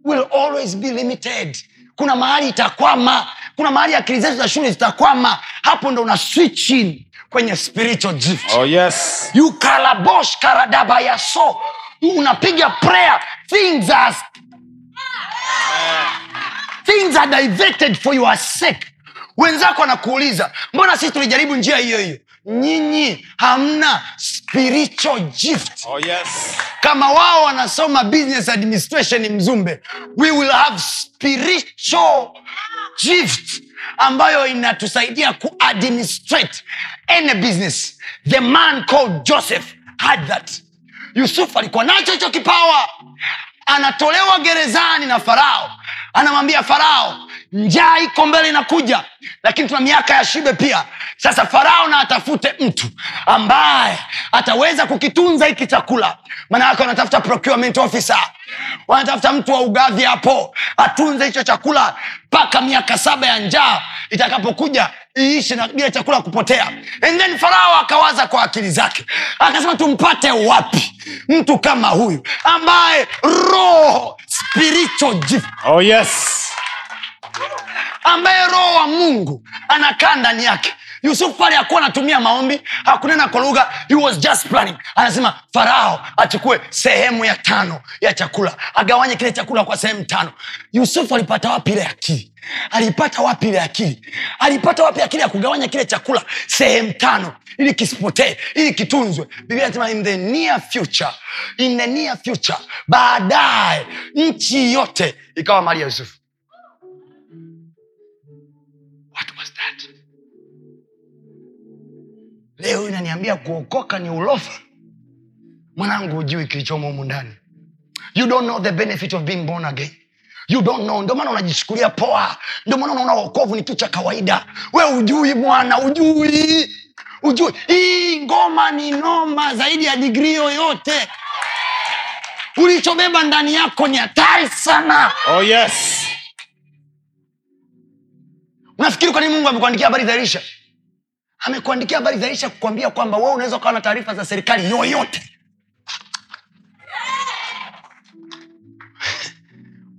will always be limited. Kuna mahali itakwama kuna mahali akili zetu za shule zitakwama. Hapo ndo una switch in kwenye spiritual gift. Oh yes. you kalabosh karadaba ya so. Unapiga prayer things are things are diverted for your sake. Wenzako anakuuliza mbona sisi tulijaribu njia hiyo hiyo? Nyinyi hamna spiritual gift. Oh yes. kama wao wanasoma business administration mzumbe we will have spiritual gift ambayo inatusaidia kuadministrate any business. The man called joseph had that. Yusuf alikuwa nacho hicho kipawa. Anatolewa gerezani na farao anamwambia farao njaa iko mbele inakuja lakini tuna miaka ya shibe pia. Sasa farao na atafute mtu ambaye ataweza kukitunza hiki chakula. Maanayake wanatafuta procurement officer. Wanatafuta mtu wa ugavi hapo atunze hicho chakula mpaka miaka saba ya njaa itakapokuja iishe na bila chakula kupotea. And then farao akawaza kwa akili zake. Akasema tumpate wapi mtu kama huyu ambaye roho spiritual gift Oh yes. ambaye roho wa mungu anakaa ndani yake. Yusuf pale hakuwa anatumia maombi hakunena kwa lugha. He was just planning. Anasema farao achukue sehemu ya tano ya chakula agawanye kile chakula kwa sehemu tano. Yusufu alipata wapi ile akili alipata wapi ile akili? Alipata wapi akili ya kugawanya kile chakula sehemu tano ili kisipotee ili kitunzwe? Biblia nasema in the near future in the near future baadaye nchi yote ikawa mali ya yusufu. What was that? Leo inaniambia kuokoka ni ulofa. Mwanangu hujui kilichomo humu ndani. You don't know the benefit of being born again you don't know. Ndio maana unajichukulia poa. Ndio maana unaona wokovu ni kitu cha kawaida. We ujui bwana ujui ujui hii ngoma ni noma zaidi ya digrii yoyote. Ulichobeba ndani yako ni hatari sana. Oh yes. unafikiri kwa nini mungu amekuandikia habari za elisha? Amekuandikia habari za elisha kukwambia kwamba wewe unaweza ukawa na taarifa za serikali yoyote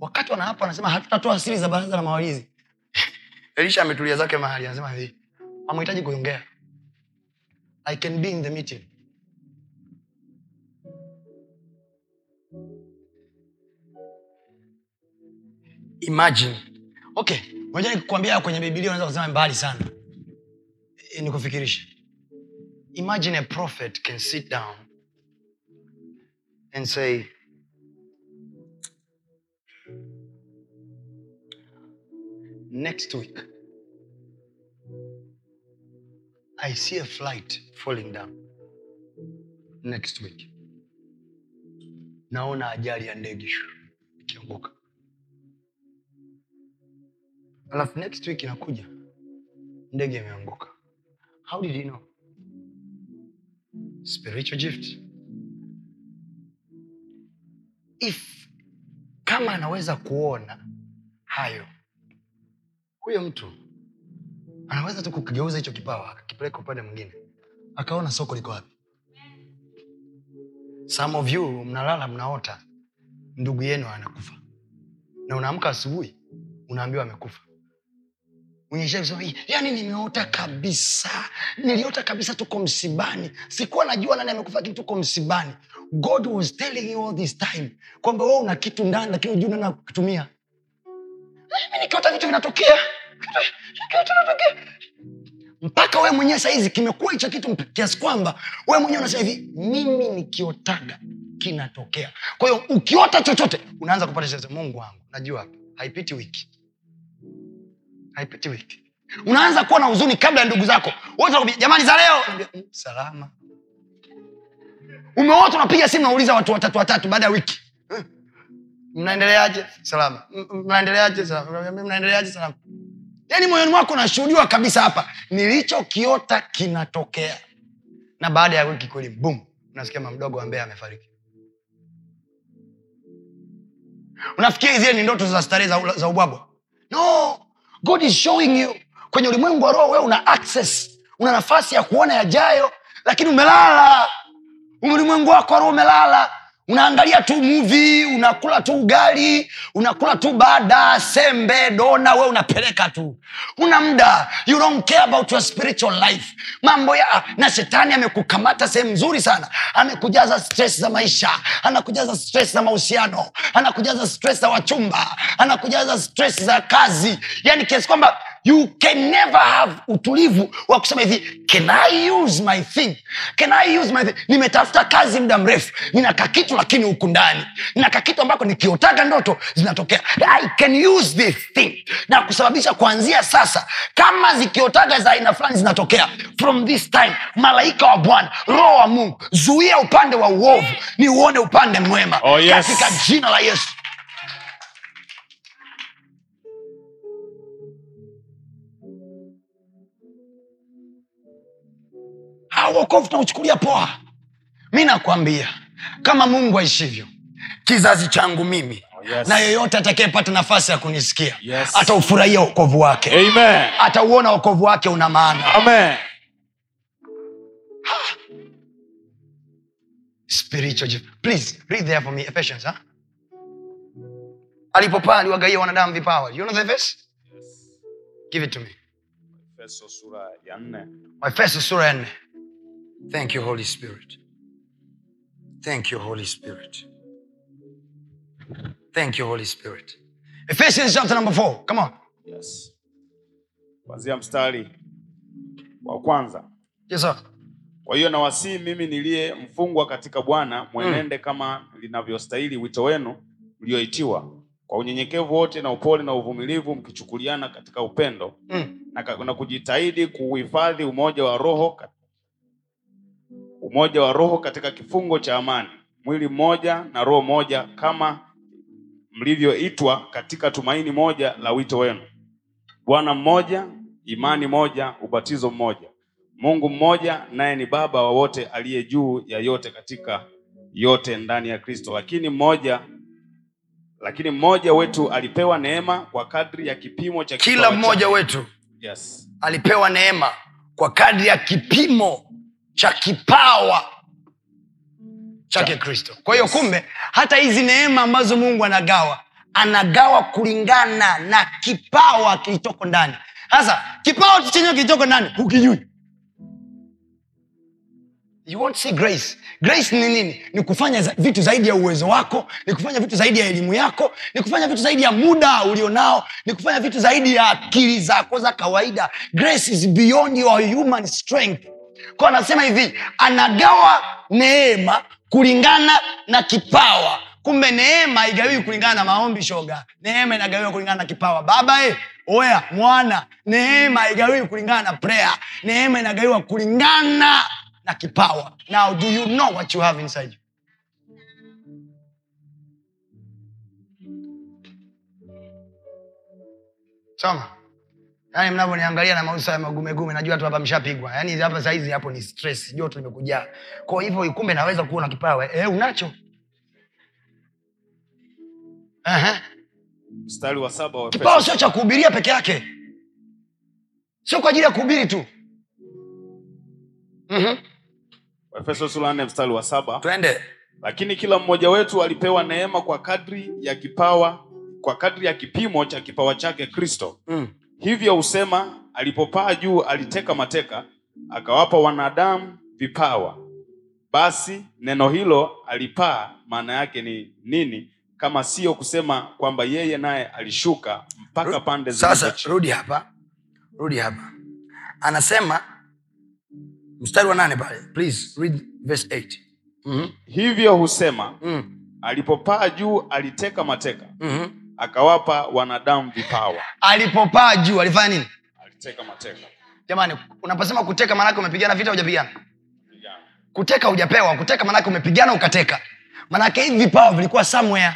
wakati wanaapa wanasema hatutatoa siri za baraza la mawalizi. Elisha ametulia zake mahali anasema hivi amhitaji kuongea. I can be in the meeting. Imagine. Okay moja nikukwambia kwenye bibilia unaweza kusema mbali sana. E, nikufikirishe. Imagine a prophet can sit down and say next week i see a flight falling down next week. Naona ajali ya ndege ikianguka alafu next week inakuja ndege imeanguka. How did you know? Spiritual gift. If kama anaweza kuona hayo huyo mtu anaweza tu kukigeuza hicho kipawa akakipeleka upande mwingine akaona soko liko wapi. Some of you mnalala mnaota ndugu yenu anakufa. Na unaamka asubuhi unaambiwa amekufa. Yani nimeota kabisa niliota kabisa tuko msibani. Sikuwa najua nani amekufa lakini tuko msibani. God was telling you all this time kwamba we una kitu ndani lakini ujuu nani kukitumia mi nikiota vitu vinatokea. Mpaka wee mwenyewe sahizi kimekuwa hicho kitu kiasi kwamba wee mwenyewe unasema hivi mimi nikiotaga kinatokea. Kwa hiyo ukiota chochote unaanza kupata mungu wangu. Najua haipiti wiki. Haipiti wiki. Unaanza kuwa na huzuni kabla ya ndugu zako. Wote jamani za leo. "Mm, salama. Umeota unapiga simu nauliza watu watatu watatu baada ya wiki. "Eh, mnaendeleaje? Salama. "M- m- mnaendeleaje? Salama. Mnaendeleaje? Salama. Yaani moyoni mwako unashuhudiwa kabisa hapa nilichokiota kinatokea. Na baada ya wiki kweli bum unasikia mamdogo ambaye amefariki. Unafikiri zile ni ndoto za starehe za, za ubwabwa? No god is showing you. Kwenye ulimwengu wa roho wewe una access una nafasi ya kuona yajayo lakini umelala. Ulimwengu wako wa roho umelala unaangalia tu movie unakula tu ugali unakula tu bada sembe dona we unapeleka tu. Una mda you don't care about your spiritual life. Mambo ya na shetani amekukamata sehemu nzuri sana. Amekujaza stress za maisha. Anakujaza stress za mahusiano. Anakujaza stress za wachumba. Anakujaza stress za kazi. Yani kiasi kwamba you can never have utulivu wa kusema hivi can i use my thing? Can i use my thing? Nimetafuta kazi muda mrefu nina kakitu lakini huku ndani. Nina kakitu ambako nikiotaga ndoto zinatokea. I can use this thing. Na kusababisha kuanzia sasa kama zikiotaga za aina fulani zinatokea. From this time malaika wa bwana roho wa mungu zuia upande wa uovu ni uone upande mwema. Oh, yes. katika jina la yesu wokovu tunauchukulia poa mi nakwambia kama mungu aishivyo kizazi changu mimi Oh, yes. na yeyote atakayepata nafasi ya kunisikia Yes. ataufurahia wokovu wake atauona wokovu wake una maana Amen. spiritual gift. please read there for me ephesians huh? alipopaa aliwagaia wanadamu vipawa you know the verse give it to me waefeso sura ya nne thank you holy spirit. Thank you holy spirit. Thank you holy spirit. Ephesians chapter number four. Come on. Yes. kwanzia mstari wa kwanza. Yes sir. Kwa hiyo nawasihi mimi niliye mfungwa katika bwana mwenende kama linavyostahili wito wenu mlioitiwa. Kwa unyenyekevu wote na upole na uvumilivu mkichukuliana katika upendo mm. na, na kujitahidi kuuhifadhi umoja wa roho umoja wa roho katika kifungo cha amani. Mwili mmoja na roho moja kama mlivyoitwa katika tumaini moja la wito wenu. Bwana mmoja imani moja ubatizo mmoja. Mungu mmoja naye ni baba wa wote aliye juu ya yote katika yote ndani ya kristo. Lakini mmoja lakini mmoja wetu alipewa neema kwa kadri ya kipimo cha kila mmoja wetu yes. alipewa neema kwa kadri ya kipimo cha kipawa chake kristo kwa hiyo kumbe hata hizi neema ambazo mungu anagawa anagawa kulingana na kipawa kilichoko ndani. Sasa kipawa chenyewe kilichoko ndani hukijui. You won't see grace. Grace ni nini? Ni kufanya za, vitu zaidi ya uwezo wako ni kufanya vitu zaidi ya elimu yako ni kufanya vitu zaidi ya muda ulionao ni kufanya vitu zaidi ya akili zako za kawaida. Grace is beyond your human strength kwa anasema hivi anagawa neema kulingana na kipawa. Kumbe neema igawiwi kulingana na maombi shoga. Neema inagawiwa kulingana na kipawa. Baba eh, oya mwana. Neema igawiwi kulingana na prayer. Neema inagawiwa kulingana na kipawa. Now do you know what you have inside you yaani mnavyoniangalia na mauso ya magumegume najua tu hapa mshapigwa. Yaani hapa saizi hapo ni stress joto limekujaa kwa hivyo kumbe naweza kuona kipawa eh, unacho? Aha. mstari wa saba wa kipawa sio cha kuhubiria peke yake. Sio kwa ajili ya kuhubiri tu. Mm-hmm. Efeso sura nne mstari wa saba. Twende. Lakini kila mmoja wetu alipewa neema kwa kadri ya kipawa kwa kadri ya kipimo cha kipawa chake kristo. Mm. Hivyo husema alipopaa juu aliteka mateka akawapa wanadamu vipawa basi neno hilo alipaa maana yake ni nini kama siyo kusema kwamba yeye naye alishuka mpaka pande sasa rudi hapa rudi hapa anasema mstari wa nane pale please read verse 8 mm-hmm. hivyo husema mm. alipopaa juu aliteka mateka mm-hmm. Akawapa wanadamu vipawa. Alipopaa juu alifanya nini? Aliteka mateka. Jamani unaposema kuteka maanake umepigana vita hujapigana? Kuteka hujapewa kuteka maanake umepigana ukateka. Maanake hivi vipawa vilikuwa somewhere.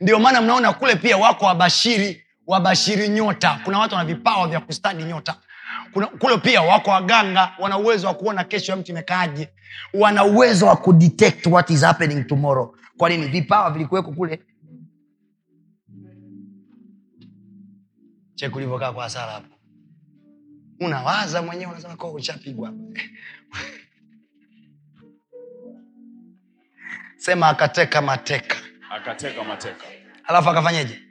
Ndio maana mnaona kule pia wako wabashiri wabashiri nyota. Kuna watu wana vipawa vya kustadi nyota. Kuna, kule pia wako waganga wana uwezo wa kuona kesho ya mtu imekaaje. Wana uwezo wa kudetect what is happening tomorrow. Kwa nini? Vipawa vilikuweko kule cheki ulivyokaa kwa hasara hapo. Unawaza mwenyewe unasema ko uchapigwa sema akateka mateka. Akateka mateka. Alafu akafanyeje?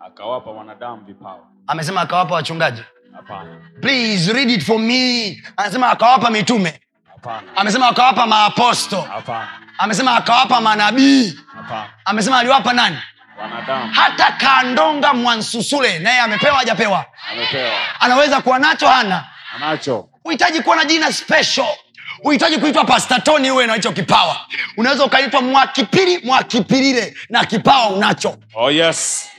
Akawapa wanadamu vipawa. Amesema akawapa wachungaji? Hapana. Please read it for me. Anasema akawapa mitume. Hapana. Amesema akawapa maaposto. Hapana. Amesema akawapa manabii. Hapana. Amesema aliwapa nani wanadamu. Hata kandonga mwansusule naye amepewa hajapewa. Anaweza kuwa nacho hana. Anacho. Uhitaji kuwa na jina special. Uhitaji kuitwa pastatoni uwe na hicho kipawa. Unaweza ukaitwa mwakipiri mwakipirile na kipawa unacho. Oh yes.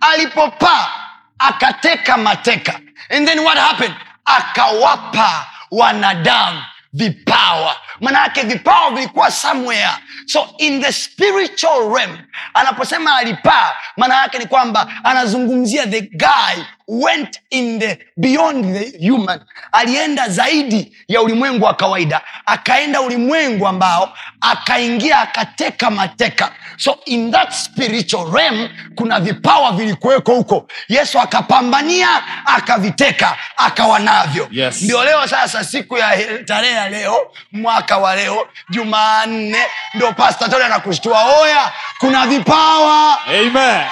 Alipopaa akateka mateka. And then what happened? Akawapa wanadamu vipawa manayake vipawa vilikuwa somewhere. So in the spiritual realm anaposema alipaa maana yake ni kwamba anazungumzia the guy went in the beyond the human. Alienda zaidi ya ulimwengu wa kawaida. Akaenda ulimwengu ambao akaingia akateka mateka. So in that spiritual realm kuna vipawa vilikuweko huko. Yesu akapambania akaviteka akawa navyo. Yes. ndio leo sasa siku ya tarehe ya leo mwaka wa leo jumanne ndio pasta tole anakushtua oya kuna vipawa. Amen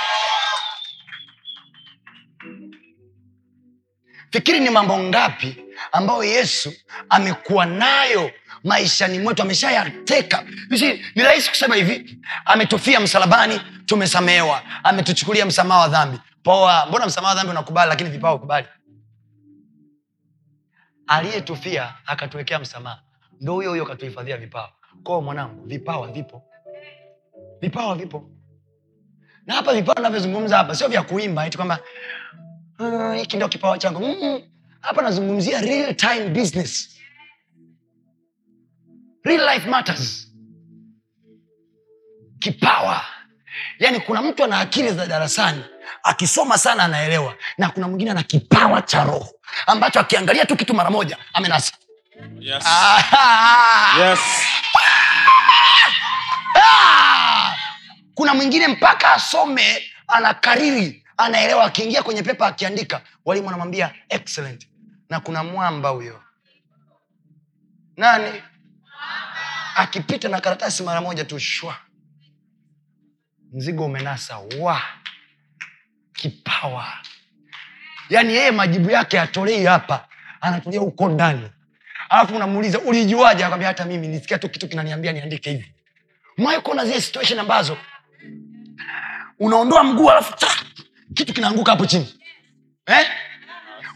fikiri ni mambo ngapi ambayo yesu amekuwa nayo maishani mwetu ameshayateka. Ni rahisi kusema hivi ametufia msalabani tumesamewa ametuchukulia msamaha wa dhambi. Poa mbona msamaha wa dhambi unakubali lakini vipawa ukubali aliyetufia akatuwekea msamaha ndo huyo huyo katuhifadhia vipawa kwao mwanangu vipawa vipo vipawa vipo na hapa vipawa navyozungumza hapa sio vya kuimba eti kwamba "Ah, hiki ndio kipawa changu. Hapa nazungumzia real time business. Real life matters. Kipawa. Yaani kuna mtu ana akili za darasani akisoma sana anaelewa na kuna mwingine ana kipawa cha roho ambacho akiangalia tu kitu mara moja amenasa. Yes. Ah! yes. Ah! kuna mwingine mpaka asome anakariri anaelewa akiingia kwenye pepa akiandika walimu anamwambia excellent. Na kuna mwamba huyo. Nani? Akipita na karatasi mara moja tu shwa. Mzigo umenasa. Wa? Kipawa. Yaani yeye majibu yake atolei hapa. Anatulia huko ndani. Alafu unamuuliza ulijuaje? Akwambia hata mimi nisikia tu kitu kinaniambia niandike hivi. Mwaikuona zile situation ambazo. Unaondoa mguu alafu kitu kinaanguka hapo chini. Eh?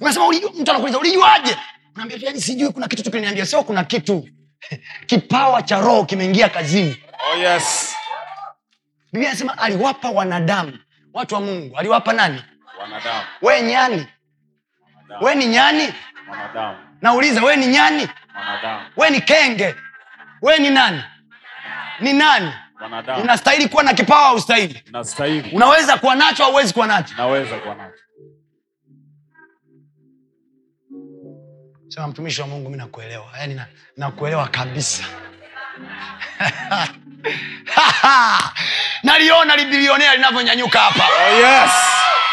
unasema ulijua, mtu anakuuliza ulijuaje? Unaambia tu, yani sijui kuna kitu tu sio kuna kitu. Kipawa cha roho kimeingia kazini. Oh yes. Biblia anasema aliwapa wanadamu. Watu wa mungu aliwapa nani? Wanadamu. We nyani wanadamu. We ni nyani? Wanadamu. Nauliza we ni nyani? Wanadamu. We ni kenge? We ni nani? Ni nani wanadamu. Unastahili kuwa na kipawa austahili ustahili unaweza kuwa nacho au huwezi kuwa nacho? Naweza kuwa nacho. Sema mtumishi wa mungu mi nakuelewa. Yani na, nakuelewa kabisa. Naliona libilionea linavyonyanyuka hapa. Oh yes.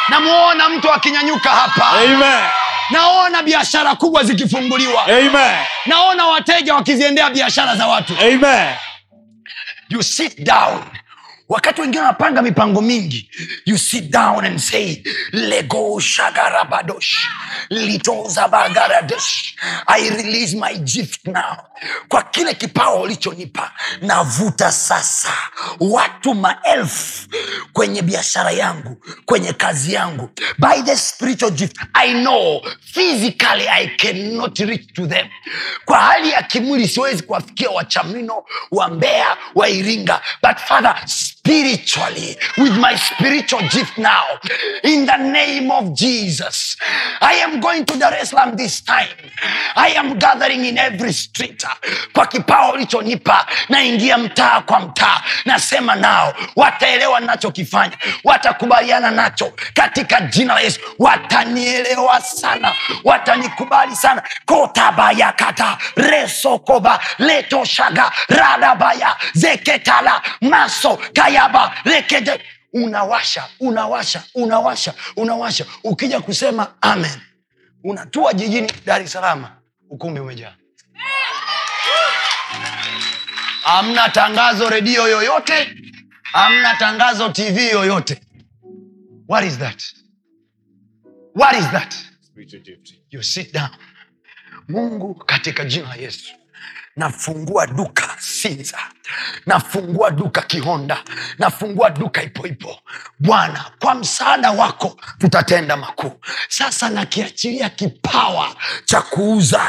Namuona mtu akinyanyuka hapa. Amen. Naona biashara kubwa zikifunguliwa. Amen. Naona wateja wakiziendea biashara za watu. Amen you sit down wakati wengine wanapanga mipango mingi you sit down and say lego shagarabadosh litozabagaradosh i release my gift now. Kwa kile kipao ulichonipa navuta sasa. Watu maelfu kwenye biashara yangu kwenye kazi yangu. By the spiritual gift i know physically i cannot reach to them. Kwa hali ya kimwili siwezi kuwafikia wachamino wa mbea wa iringa but father spiritually with my spiritual gift now in the name of jesus. I am going to dar es salaam this time. I am gathering in every street. Kwa kipawa ulichonipa naingia mtaa kwa mtaa. Nasema nao wataelewa nachokifanya watakubaliana nacho. Katika jina la yesu watanielewa sana watanikubali sana. Kotabayakata resokoba letoshaga radabaya zeketala maso kayaba rekede unawasha unawasha unawasha unawasha. Ukija kusema amen unatua jijini dar es salama ukumbi umejaa. Hamna tangazo redio yoyote hamna tangazo tv yoyote. What is that? What is that? You sit down. Mungu katika jina la yesu nafungua duka sinza nafungua duka kihonda nafungua duka ipoipo bwana kwa msaada wako tutatenda makuu. Sasa nakiachilia kipawa cha kuuza.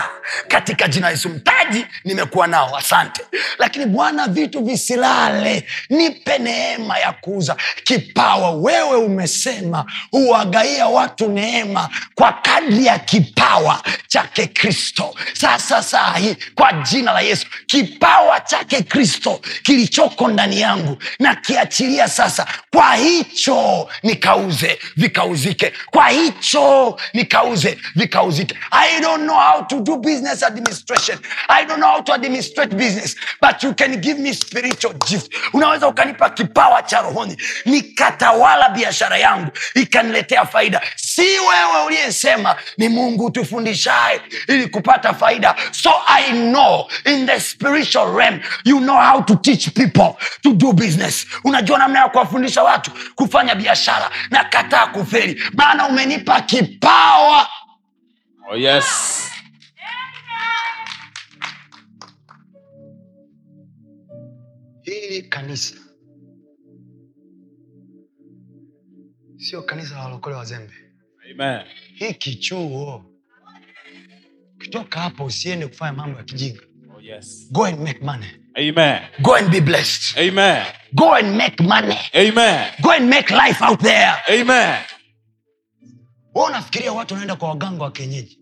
Katika jina yesu mtaji nimekuwa nao. Asante. Lakini bwana vitu visilale. Nipe neema ya kuuza. Kipawa wewe umesema huwagaia watu neema kwa kadri ya kipawa chake kristo. Sasa saa hii kwa jina la yesu kipawa chake kristo kilichoko ndani yangu nakiachilia sasa. Kwa hicho nikauze vikauzike. Kwa hicho nikauze vikauzike. I don't know how to do business administration. I don't know how to administrate business but you can give me spiritual gift. Unaweza ukanipa kipawa cha rohoni. Nikatawala biashara yangu ikaniletea faida. Si wewe uliyesema ni mungu tufundishaye ili kupata faida. So i know in the spiritual realm you know how to teach people to do business. Unajua namna ya kuwafundisha watu kufanya biashara na kataa kuferi maana umenipa kipawa. Oh, yes. hili kanisa. Sio kanisa la walokole wazembe Amen. hiki chuo ukitoka hapo usiende kufanya mambo ya kijinga. Oh, yes. go and make money Amen. go and be blessed. Amen. go and make money. Amen. go and make life out there. Amen. Wewe unafikiria watu wanaenda kwa waganga wa kienyeji?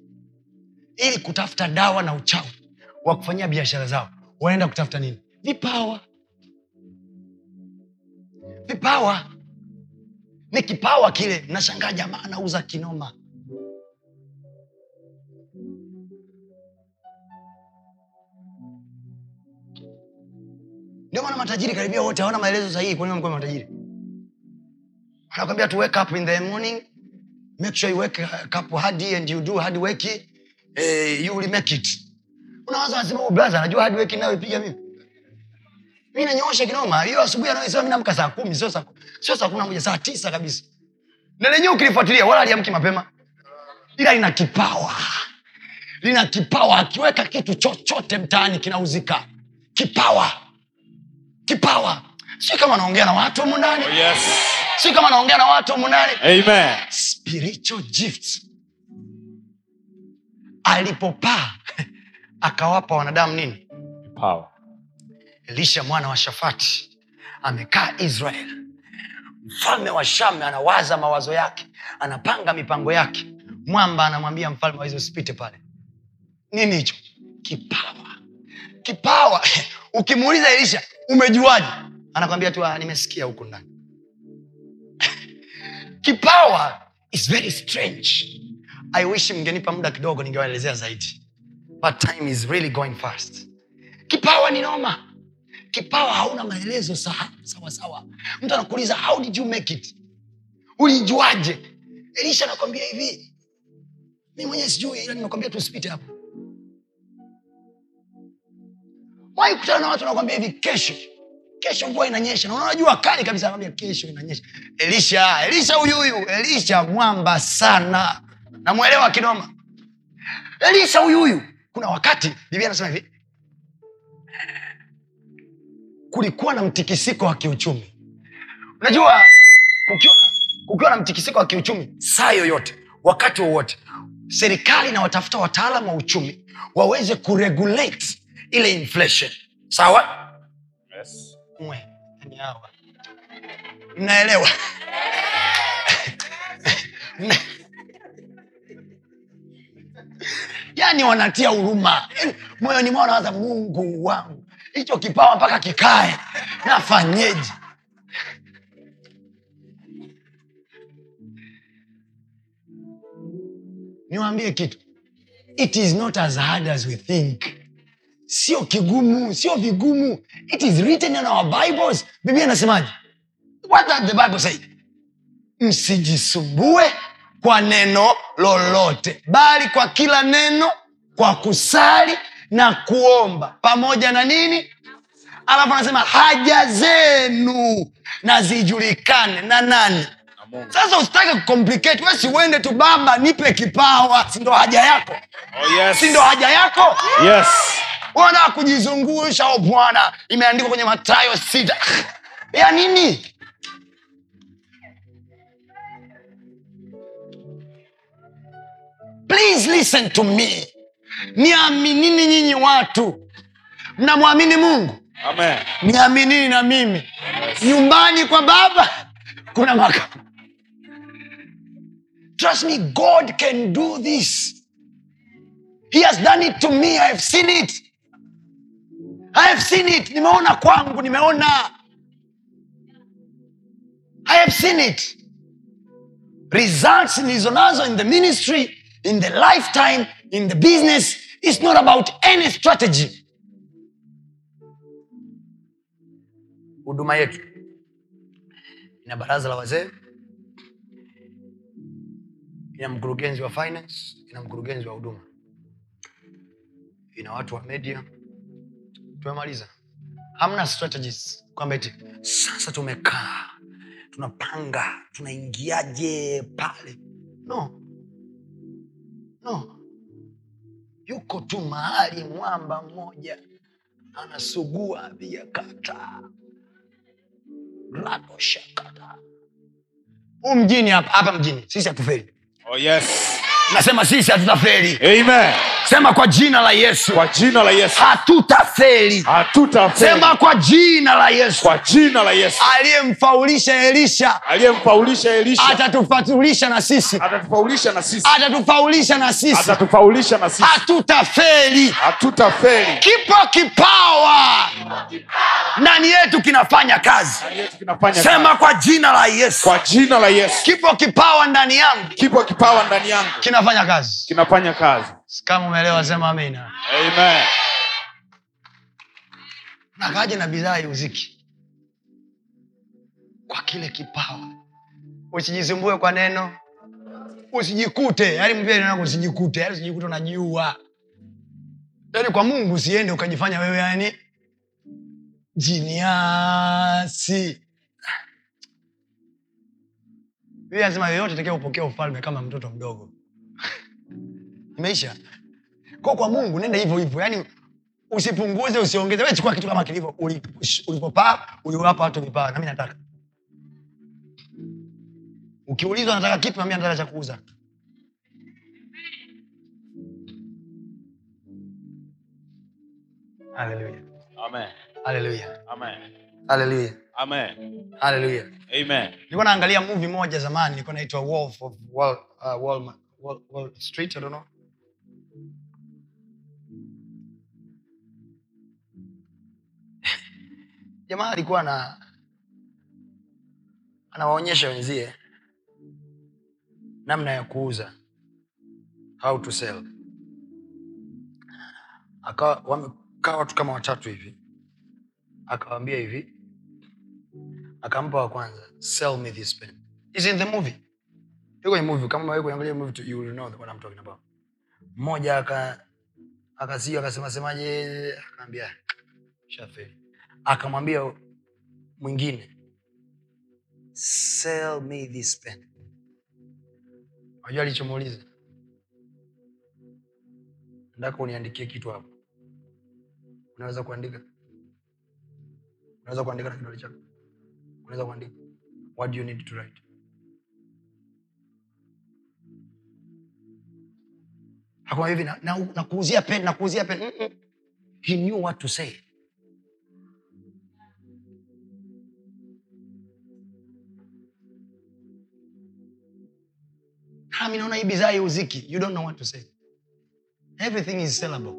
Ili kutafuta dawa na uchawi wa kufanyia biashara zao wanaenda kutafuta nini? Vipawa. Vipawa. Ni kipawa kile. Nashangaa jamaa anauza kinoma ndio maana matajiri karibia wote hawana maelezo sahihi kwa nini wamekuwa matajiri. Anakwambia to wake up in the morning make sure you wake up hard and you do hard work. Eh, you will make it. Unawaza wasema oh, brother anajua hard work nayoipiga mimi. Mimi nanyoosha kinoma. Hiyo asubuhi anaosema mimi namka saa kumi sio saa sio saa kumi na moja saa 9 kabisa. Na lenyewe ukilifuatilia wala aliamki mapema. Ila lina kipawa. Lina kipawa. Akiweka kitu chochote mtaani kinauzika. Kipawa kipawa. Si kama naongea na watu mundani Oh, yes. si kama naongea na watu mundani ndani. Spiritual gifts. Alipopaa akawapa wanadamu nini? Power. elisha mwana wa shafati amekaa israel. Mfalme wa shame anawaza mawazo yake anapanga mipango yake. Mwamba anamwambia mfalme wa Israeli, usipite pale. Nini hicho? Kipawa. Kipawa. Ukimuuliza elisha umejuaje? Anakwambia tu "Ah, nimesikia huku ndani. Kipawa is very strange. I wish mngenipa muda kidogo ningewaelezea zaidi. But time is really going fast. Kipawa ni noma. Kipawa hauna maelezo sawasawa sawa mtu anakuuliza how did you make it? Ulijuaje? Elisha anakwambia hivi. Mi mwenyewe sijui ila nimekwambia tusipite hapo wai kutana na watu nakwambia hivi kesho. Kesho mvua inanyesha. Na unajua kali kabisa nakwambia kesho inanyesha. Elisha elisha huyu huyu. Elisha mwamba sana. Namwelewa kinoma. Elisha huyu huyu. Kuna wakati bibia anasema hivi kulikuwa na mtikisiko wa kiuchumi. Unajua kukiwa na, kukiwa na mtikisiko wa kiuchumi saa yoyote wakati wowote serikali inawatafuta wataalam wa uchumi waweze kuregulate ile inflation. Sawa? Yes. mwe yani mnaelewa? Mna- yaani wanatia huruma. Yaani moyoni mwao nawaza mungu wangu hicho kipawa mpaka kikae. Nafanyeje? Niwaambie kitu. It is not as hard as we think sio kigumu sio vigumu. It is written in our bibles. Biblia anasemaje what does the bible say? Msijisumbue kwa neno lolote bali kwa kila neno kwa kusali na kuomba. Pamoja na nini? Alafu anasema haja zenu na zijulikane. Na nani? Sasa usitake kucomplicate. We siuende tu baba nipe kipawa. Sindo haja yako? Oh, yes. sindo haja yako? Yes. Wana kujizungusha o bwana. Imeandikwa kwenye matayo sita. Ya nini? Please listen to me. Niaminini nyinyi watu. Mnamwamini mungu? Amen. niaminini na mimi? Nyumbani kwa baba kuna maka. Trust me god can do this. He has done it to me. I have seen it have seen it. Nimeona kwangu nimeona. I have seen it. Results nilizonazo in the ministry in the lifetime in the business is not about any strategy. Huduma yetu. Ina baraza la wazee. Ina mkurugenzi wa finance ina mkurugenzi wa huduma. Ina watu wa media tumemaliza. Hamna strategies. Kwamba eti sasa tumekaa tunapanga tunaingiaje pale? No. No. Yuko tu mahali mwamba mmoja anasugua viakata kata. Radoshakata huu mjini hapa hapa mjini sisi hatuferi Oh, yes. nasema sisi hatutaferi Amen. Sema kwa jina la yesu Kwa jina la Yesu. hatutafeli Hatutafeli. sema kwa jina la yesu Kwa jina la Yesu. aliyemfaulisha elisha Aliyemfaulisha Elisha atatufatulisha na sisi atatufaulisha na sisi. atatufaulisha na sisi Atatufaulisha na sisi. hatutafeli Hatutafeli. kipo kipawa ndani yetu kinafanya kazi sema kwa jina la yesu Kwa jina la Yesu. kipo kipawa ndani yangu Kipo kipawa ndani yangu. kinafanya kazi Kinafanya kazi. Kama umeelewa sema amina. Amen. nakaja na bidhaa ya uziki kwa kile kipawa. Usijisumbue kwa neno. Usijikute. Yani mpia usijikute. Yani usijikute unajiua. Yani kwa mungu usiende ukajifanya wewe yani jiniasi Biblia anasema yoyote takia upokea ufalme kama mtoto mdogo imeisha kwa kwa mungu nenda hivyo hivyo. Yani usipunguze usiongeze. We chukua kitu kama kilivyo. Ulipopaa uliwapa watu vipawa nami nataka. Ukiulizwa nataka kipi nami nataka cha kuuza. Haleluya nilikuwa naangalia movie moja zamani ilikuwa naitwa wolf of wall, uh, wall, wall, wall street I don't know. Jamaa alikuwa na anawaonyesha wenzie namna ya kuuza how to sell. Akawa watu kama watatu hivi akawambia hivi akampa wa kwanza sell me this pen. Is in the movie? Kwenye movie kama kuangalia movie to, you know what I'm talking about. Mmoja aka akasio akasema semaje akaambia shafeli akamwambia mwingine sell me this pen. Unajua alichomuuliza? Ndaka uniandikie kitu hapo. Unaweza kuandika? Unaweza kuandika na kidole chako? Unaweza kuandika? What do you need to write? Hivi na- na- pen nakuuzia pen. Mm-mm. he knew what to say mi naona hii bidhaa iuziki you don't know what to say. Everything is sellable.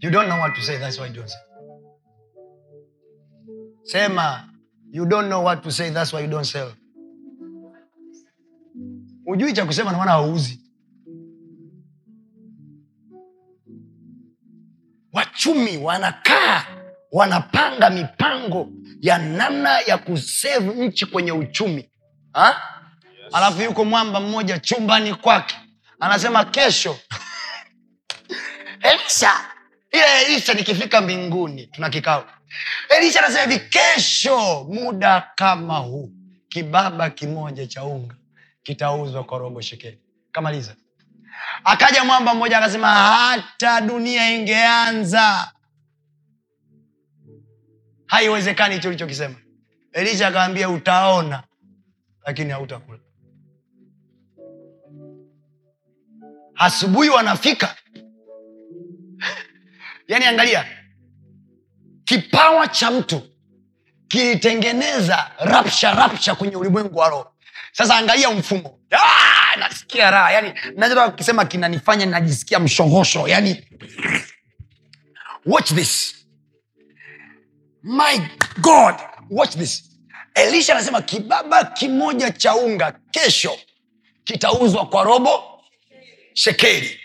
You don't know what to say. That's why you don't say. Sema you don't know what to say. That's why you don't sell. Ujui cha kusema na maana hauuzi. Wachumi wanakaa wanapanga mipango ya namna ya kusevu nchi kwenye uchumi. Ha? alafu yuko mwamba mmoja chumbani kwake. Anasema kesho. Elisha! Ile elisha nikifika mbinguni tuna kikao. Elisha anasema hivi kesho muda kama huu kibaba kimoja cha unga kitauzwa kwa robo shekeli. Kamaliza. Akaja mwamba mmoja akasema hata dunia ingeanza haiwezekani hicho ulichokisema. Elisha akawambia utaona lakini hautakula. Asubuhi wanafika. Yaani angalia kipawa cha mtu kilitengeneza rapsha rapsha kwenye ulimwengu wa roho. Sasa angalia mfumo. Ah, nasikia raha. Yani nachotaka kukisema kinanifanya najisikia mshongosho. Yani watch this my god watch this. Elisha anasema kibaba kimoja cha unga kesho kitauzwa kwa robo shekeli.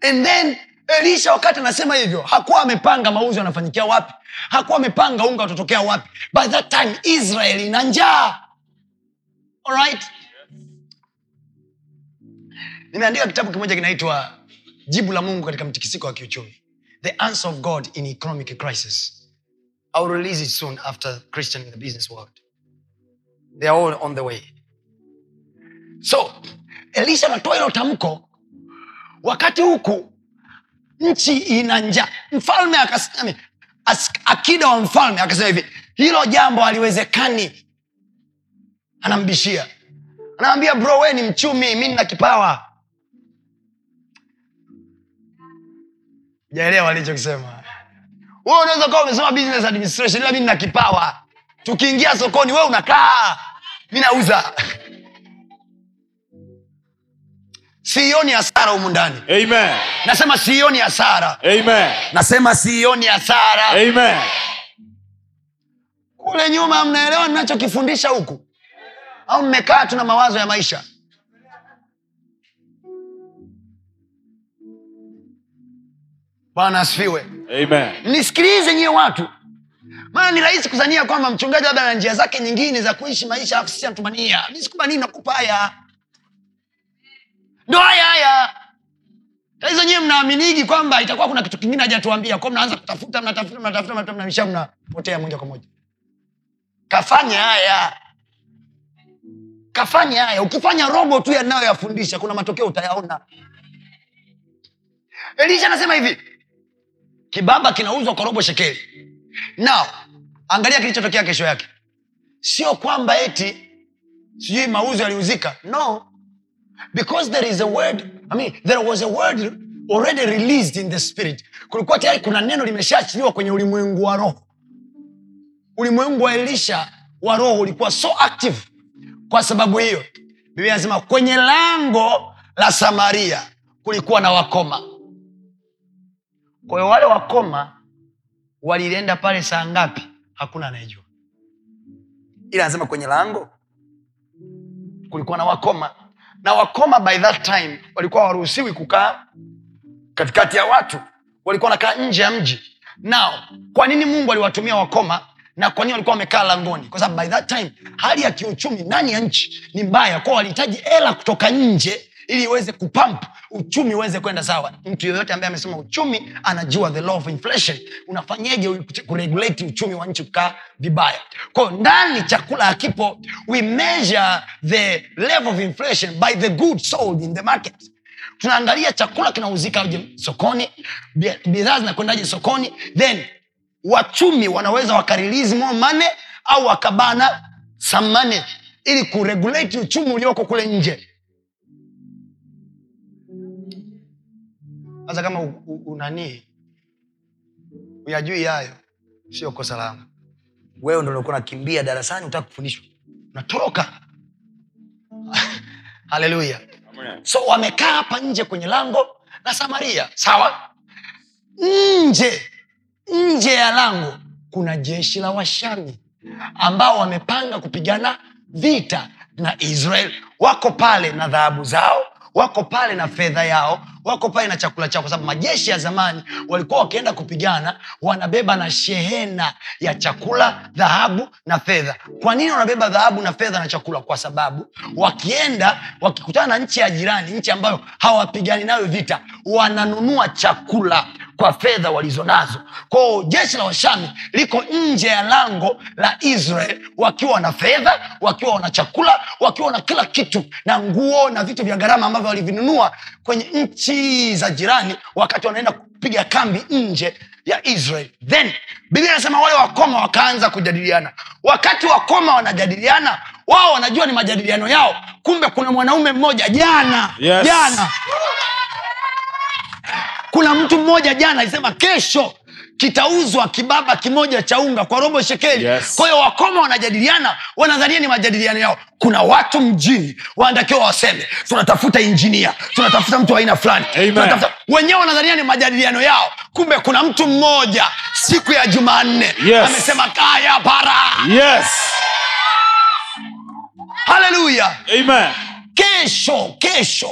And then elisha wakati anasema hivyo hakuwa amepanga mauzo yanafanyikia wapi? Hakuwa amepanga unga utatokea wapi? By that time israel ina njaa. Alright? nimeandika kitabu kimoja kinaitwa jibu la mungu katika mtikisiko wa kiuchumi. The answer of god in economic crisis I'll release it soon after christian in the business world. They are all on the way. So elisha anatoa hilo tamko. Wakati huku nchi ina njaa. Mfalme akasema akida wa mfalme akasema hivi hilo jambo haliwezekani. Anambishia. Anaambia bro we ni mchumi mi nina kipawa. Jaelewa alichokisema wewe unaweza kawa umesoma business administration ila mi nina kipawa. Tukiingia sokoni we unakaa. Mi nauza. Sioni hasara humu ndani. Amen. nasema sioni hasara. Nasema sioni hasara. Kule nyuma mnaelewa ninachokifundisha huku? Au mmekaa tuna mawazo ya maisha bwana asifiwe. Nisikilize nyiwe watu. Maana ni rahisi kuzania kwamba mchungaji labda na njia zake nyingine za kuishi maisha alafu sisi anatumania. Mi sikubanii nakupa haya. Ndo haya haya. Taizo nyiwe mnaaminigi kwamba itakuwa kuna kitu kingine hajatuambia. Kwa mnaanza kutafuta mnatafuta mnatafuta mnatafuta mnaisha mnapotea moja kwa moja. Kafanya haya. Kafanya haya. Ukifanya robo tu yanayoyafundisha kuna matokeo utayaona. Elisha anasema hivi kibaba kinauzwa kwa robo shekeli. Na angalia kilichotokea kesho yake. Sio kwamba eti sijui mauzo yaliuzika. No. Because there is a word I mean, there was a word already released in the spirit. Kulikuwa tayari kuna neno limeshaachiliwa kwenye ulimwengu wa roho. Ulimwengu wa elisha wa roho ulikuwa so active kwa sababu hiyo. Biblia anasema kwenye lango la samaria kulikuwa na wakoma kwa wale wakoma walienda pale saa ngapi? Hakuna anayejua. Ila anasema kwenye lango kulikuwa na wakoma. Na wakoma by that time walikuwa waruhusiwi kukaa katikati ya watu. Walikuwa wanakaa nje ya mji. Nao kwa nini mungu aliwatumia wakoma na kwa nini walikuwa wamekaa langoni? Kwa sababu by that time hali ya kiuchumi ndani ya nchi ni mbaya. Kwao walihitaji hela kutoka nje ili iweze kupamp uchumi uweze kwenda sawa. Mtu yoyote ambaye amesema uchumi anajua the law of inflation unafanyeje kuregulate uchumi wa nchi kukaa vibaya? Kwao ndani chakula hakipo. We measure the level of inflation by the good sold in the market. Tunaangalia chakula kinauzikaje sokoni bidhaa zinakwendaje sokoni then wachumi wanaweza wakarilizi more au wakabana some ili kuregulate uchumi ulioko kule nje sasa kama unanii uyajui hayo sio kosa langu. Wewe ndo ulikuwa nakimbia darasani utaka kufundishwa. Unatoroka haleluya. So wamekaa hapa nje kwenye lango la samaria sawa? Nje nje ya lango kuna jeshi la washami ambao wamepanga kupigana vita na israel wako pale na dhahabu zao wako pale na fedha yao wako pale na chakula chao kwa sababu majeshi ya zamani walikuwa wakienda kupigana wanabeba na shehena ya chakula dhahabu na fedha. Kwa nini wanabeba dhahabu na fedha na chakula? Kwa sababu wakienda wakikutana na nchi ya jirani nchi ambayo hawapigani nayo vita wananunua chakula kwa fedha walizonazo kwao jeshi la washami liko nje ya lango la israel wakiwa na fedha wakiwa wana chakula wakiwa na kila kitu na nguo na vitu vya gharama ambavyo walivinunua kwenye nchi za jirani wakati wanaenda kupiga kambi nje ya israel. Then biblia anasema wale wakoma wakaanza kujadiliana. Wakati wakoma wanajadiliana wao wanajua ni majadiliano yao. Kumbe kuna mwanaume mmoja jana Yes. jana. Kuna mtu mmoja jana alisema kesho kitauzwa kibaba kimoja cha unga kwa robo shekeli. Yes. kwa hiyo wakoma wanajadiliana wanadhania ni majadiliano yao. Kuna watu mjini wanatakiwa waseme tunatafuta injinia tunatafuta mtu aina fulani tunatafuta wenyewe wanadhania ni majadiliano yao. Kumbe kuna mtu mmoja siku ya jumanne Yes. amesema kaya para. Yes. haleluya kesho kesho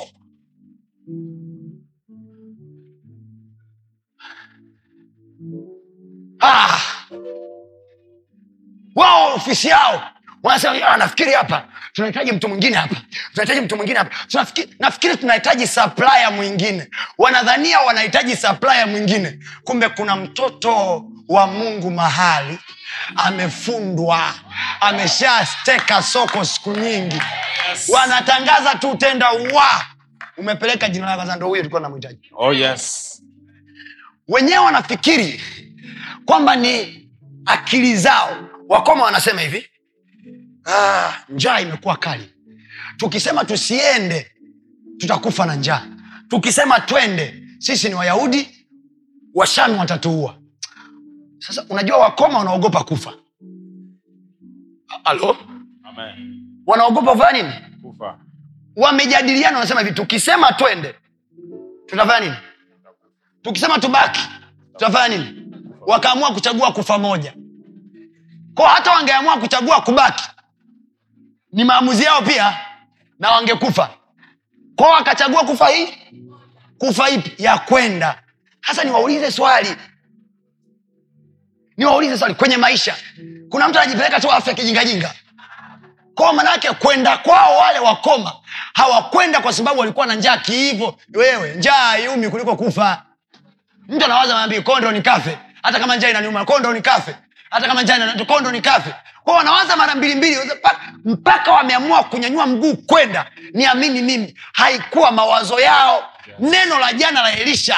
wao ofisi yao. Wanasema "Ah, nafikiri hapa tunahitaji mtu mwingine hapa tunahitaji mtu mwingine hapa. Tunafikiri- nafikiri tunahitaji saplaya mwingine. Wanadhania wanahitaji saplaya mwingine. Kumbe kuna mtoto wa mungu mahali amefundwa ameshasteka soko siku nyingi. Wanatangaza tu tenda wa umepeleka jina la ndo huyo tulikuwa namhitaji Oh yes. wenyewe wanafikiri kwamba ni akili zao. Wakoma wanasema hivi ah, njaa imekuwa kali. Tukisema tusiende tutakufa na njaa. Tukisema twende sisi ni wayahudi washami watatuua. Sasa unajua wakoma wanaogopa kufa. Halo? Wanaogopa kufanya nini? Kufa. wamejadiliana wanasema hivi tukisema twende tutafanya nini? Tukisema tubaki tutafanya nini wakaamua kuchagua kufa moja. Ko hata wangeamua kuchagua kubaki ni maamuzi yao pia na wangekufa. Ko wakachagua kufa hii kufa ipi? Ya kwenda. Hasa niwaulize swali. Niwaulize swali kwenye maisha. Kuna mtu anajipeleka tu afya kijingajinga. Kwao manake kwenda kwao wale wakoma hawakwenda kwa sababu walikuwa na njaa kiivo. Wewe njaa iumi kuliko kufa. Mtu anawaza maambi kondo ni kafe hata kama njaa inaniuma kondo ni kafe. Hata kama njaa kondo ni kafe. Kwao wanawaza mara mbili mbili mpaka, wameamua kunyanyua mguu kwenda. Niamini mimi haikuwa mawazo yao. Neno la jana la elisha.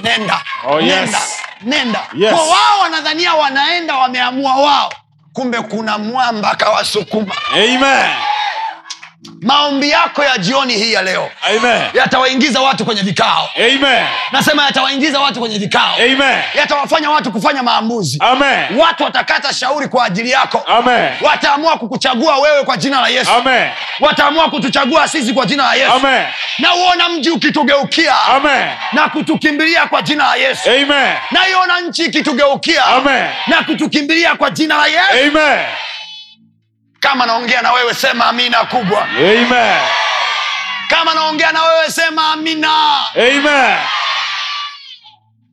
Nenda. Oh, yes. nenda. Nenda. Yes. kwa wao wanadhania wanaenda wameamua wao. Kumbe kuna mwamba kawasukuma. Amen. Maombi yako ya jioni hii ya leo yatawaingiza watu kwenye vikao Amen. nasema yatawaingiza watu kwenye vikao yatawafanya watu kufanya maamuzi Amen. watu watakata shauri kwa ajili yako Amen. wataamua kukuchagua wewe kwa jina la yesu Amen. wataamua kutuchagua sisi kwa jina la yesu Amen. na uona mji ukitugeukia Amen. na kutukimbilia kwa jina la yesu Amen. naiona nchi ikitugeukia Amen. na kutukimbilia kwa jina la yesu Amen. Kama naongea na wewe sema amina kubwa. Amen. kama naongea na wewe sema amina. Amen.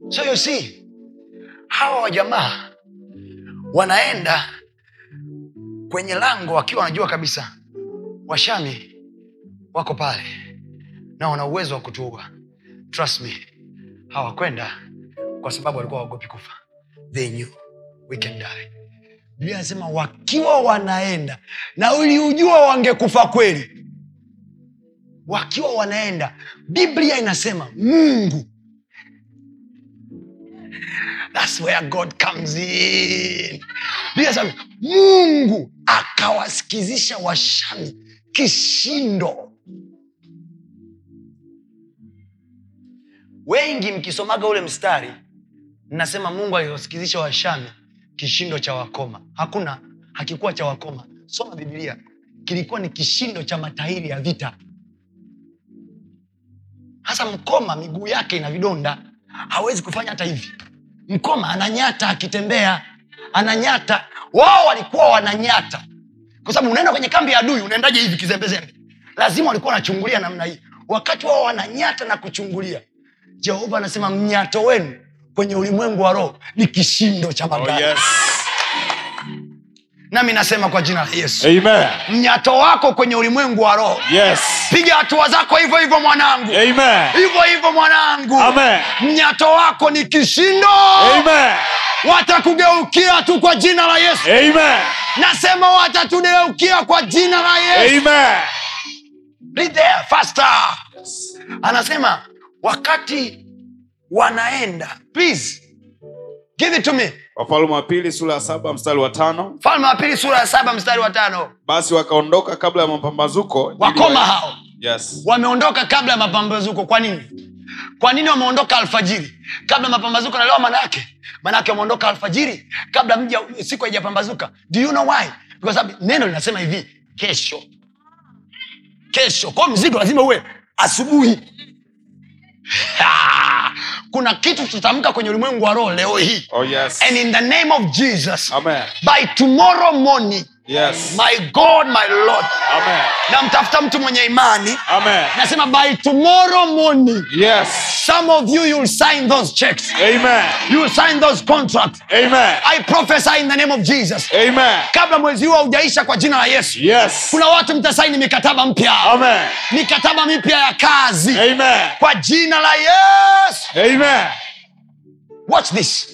so you see hawa wajamaa wanaenda kwenye lango wakiwa wanajua kabisa washami wako pale na wana uwezo wa kutuua. Trust me hawakwenda kwa sababu walikuwa waogopi kufa. They knew we can die biblia anasema wakiwa wanaenda na uliujua wangekufa kweli. Wakiwa wanaenda biblia inasema mungu. That's where God comes in. Biblia inasema, mungu akawasikizisha washami kishindo. Wengi mkisomaga ule mstari nasema mungu aliwasikizisha washami kishindo cha wakoma. Hakuna hakikuwa cha wakoma. Soma bibilia kilikuwa ni kishindo cha matairi ya vita. Hasa mkoma miguu yake ina vidonda. Hawezi kufanya hata hivi. Mkoma ananyata akitembea. Ananyata. Wao walikuwa wananyata. Kwa sababu unaenda kwenye kambi ya adui unaendaje hivi kizembezembe? Lazima walikuwa wanachungulia namna hii. Wakati wao wananyata na kuchungulia jehova anasema mnyato wenu kwenye ulimwengu wa roho ni kishindo cha Oh, yes. nami nasema kwa jina la yesu Amen. mnyato wako kwenye ulimwengu wa roho Yes. piga hatua zako hivyo hivyo mwanangu hivyo hivyo mwanangu Amen. mnyato wako ni kishindo Amen. watakugeukia tu kwa jina la yesu Amen. nasema watatugeukia kwa jina la yesu Amen. There, faster. anasema wakati wanaenda. Please give it to me. Wafalme wa pili sura ya saba mstari wa tano. Falme wa pili sura ya saba mstari wa tano. Basi wakaondoka kabla ya mapambazuko. Wakoma wa- hao. Yes. wameondoka kabla ya mapambazuko. Kwa nini? Kwa nini wameondoka alfajiri? Kabla mapambazuko nalewa manaake manaake wameondoka alfajiri kabla mja siku haijapambazuka. Do you know why? Kwa sababu neno linasema hivi kesho. Kesho. Kwao mzigo lazima uwe asubuhi kuna kitu tutamka kwenye ulimwengu wa roho leo hii Oh, yes. and in the name of jesus Amen. by tomorrow morning Yes. my god my lord namtafuta mtu mwenye imani Amen. nasema by tomorrow morning Yes. some of you you'll sign those checks Amen. you'll sign those contracts Amen. i prophesy in the name of jesus Amen. kabla mwezi huo haujaisha kwa jina la yesu Yes. kuna watu mtasaini mikataba mpya Amen. mikataba mipya ya kazi Amen. kwa jina la yesu Amen. watch this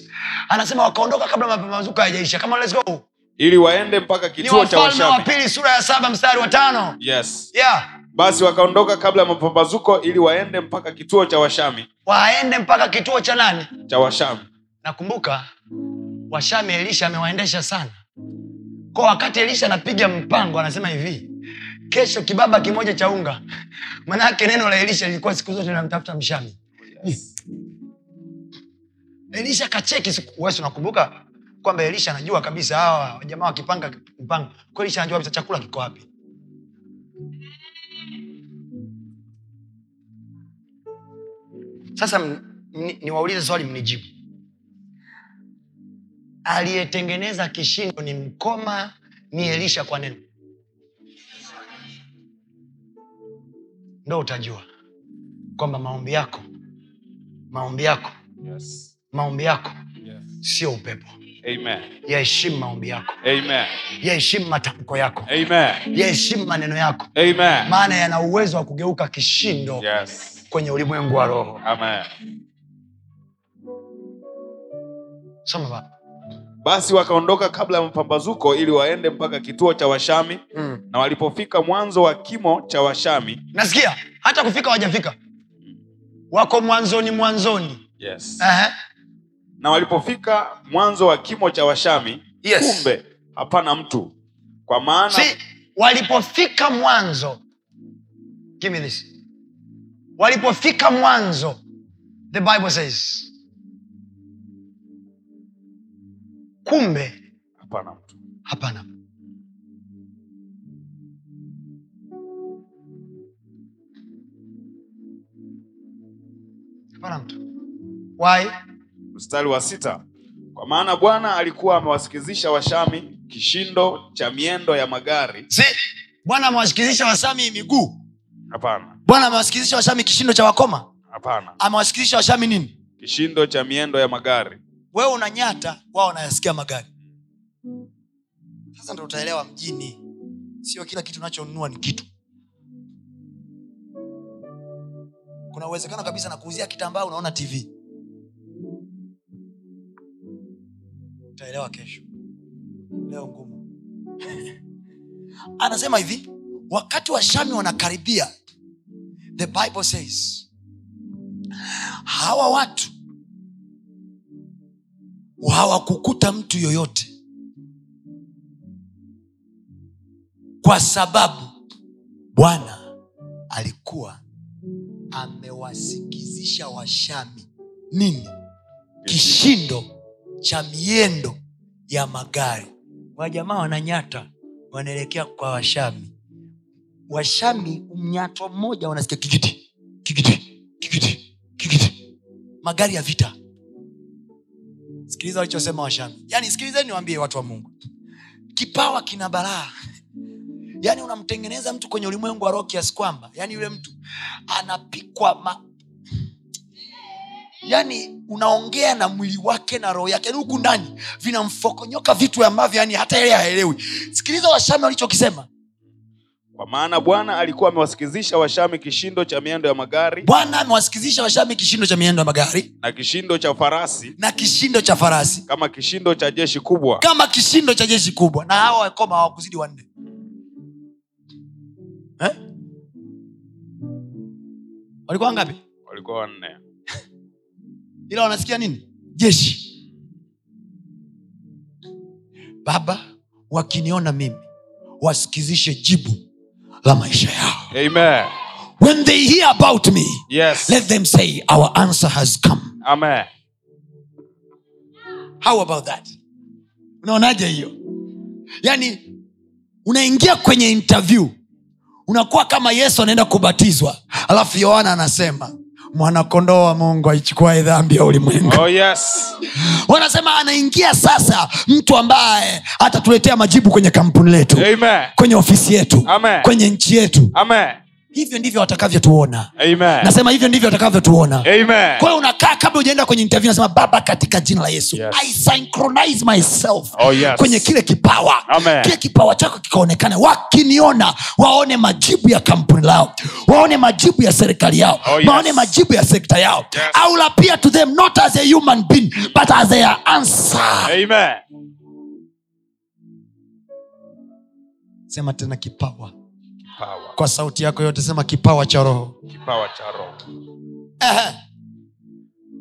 anasema wakaondoka kabla mapambazuko hayajaisha kama let's go ili waende mpaka kituo cha wa pili sura ya saba mstari wa tano. Yes. yeah. Basi wakaondoka kabla ya mapambazuko ili waende mpaka kituo cha washami waende mpaka kituo cha nani? Cha washami nakumbuka washami elisha amewaendesha sana. Kwa wakati elisha anapiga mpango anasema hivi kesho kibaba kimoja cha unga. Manake neno la elisha lilikuwa siku zote linamtafuta mshami elisha kacheki siku- wewe si unakumbuka kwamba elisha anajua kabisa hawa wajamaa wakipanga mpango kwa elisha anajua kabisa chakula kiko wapi sasa niwaulize swali mnijibu aliyetengeneza kishindo ni mkoma ni elisha kwa neno ndo utajua kwamba maombi yako maombi yako yes. maombi yako Yes. sio upepo. Yaheshimu maombi yako yaheshimu matamko yako yaheshimu maneno yako Amen. maana yana uwezo wa kugeuka kishindo Yes. kwenye ulimwengu wa roho Amen. soma basi wakaondoka kabla ya mpambazuko ili waende mpaka kituo cha washami mm. na walipofika mwanzo wa kimo cha washami nasikia hata kufika wajafika wako mwanzoni mwanzoni yes. Ehe. Na walipofika mwanzo wa kimo cha washami Yes. kumbe hapana mtu. Kwa maana si walipofika mwanzo give me this. Walipofika mwanzo the bible says kumbe hapana mtu. hapana. Hapana mtu. Why mstari wa sita. Kwa maana bwana alikuwa amewasikizisha washami kishindo cha miendo ya magari. Si bwana amewasikizisha washami miguu. Hapana. Bwana amewasikizisha washami kishindo cha wakoma? Hapana. Amewasikizisha washami nini? Kishindo cha miendo ya magari. Wewe unanyata wao wanayasikia magari. Sasa ndo utaelewa mjini. Sio kila kitu unachonunua ni kitu. Kuna uwezekano kabisa na kuuzia kitambaa unaona tv utaelewa kesho. Leo ngumu. Anasema hivi wakati washami wanakaribia the bible says hawa watu hawakukuta mtu yoyote kwa sababu bwana alikuwa amewasikizisha washami. Nini? Kishindo cha miendo ya magari. Wajamaa wananyata wanaelekea kwa washami. Washami mnyato mmoja wanasikia kikiti kikiti kikiti kikiti. Magari ya vita. Sikiliza walichosema washami. Yaani sikilizeni niwaambie watu wa mungu. Kipawa kina baraa yaani unamtengeneza mtu kwenye ulimwengu wa roho kiasi kwamba yaani yule mtu anapikwa. Yani unaongea na mwili wake na roho yake. Yani huku ndani vinamfokonyoka vitu ambavyo yani hata yeye haelewi. Sikiliza washami walichokisema. Kwa maana bwana alikuwa amewasikizisha washami kishindo cha miendo ya magari. Bwana amewasikizisha washami kishindo cha miendo ya magari. Na kishindo cha farasi. Na kishindo cha farasi. Kama kishindo cha jeshi kubwa. Kama kishindo cha jeshi kubwa. Na hawa wakoma hawakuzidi wanne. Eh? walikuwa ngapi walikuwa wanne ila wanasikia nini? Jeshi. Baba wakiniona mimi wasikizishe jibu la maisha yao. Amen. When they hear about me yes. let them say our answer has come. Amen. How about that? Unaonaje hiyo? Yaani unaingia kwenye interview unakuwa kama yesu anaenda kubatizwa alafu yohana anasema mwanakondoo wa mungu aichukuae dhambi ya ulimwengu. Oh yes. Wanasema anaingia sasa mtu ambaye atatuletea majibu kwenye kampuni letu amen. kwenye ofisi yetu Amen. kwenye nchi yetu. Amen hivyo ndivyo watakavyotuona nasema hivyo ndivyo watakavyotuona amen unakaa kabla ujaenda kwenye interview nasema baba katika jina la yesu Yes. i synchronize myself Oh, yes. kwenye kile kipawa Amen. kile kipawa chako kikaonekana wakiniona waone majibu ya kampuni lao waone majibu ya serikali yao Oh, yes. waone majibu ya sekta yao Yes. I will appear to them not as a human being but as their answer amen sema tena kipawa Power. kwa sauti yako yote sema kipawa cha roho. Kipawa cha roho. Ehe.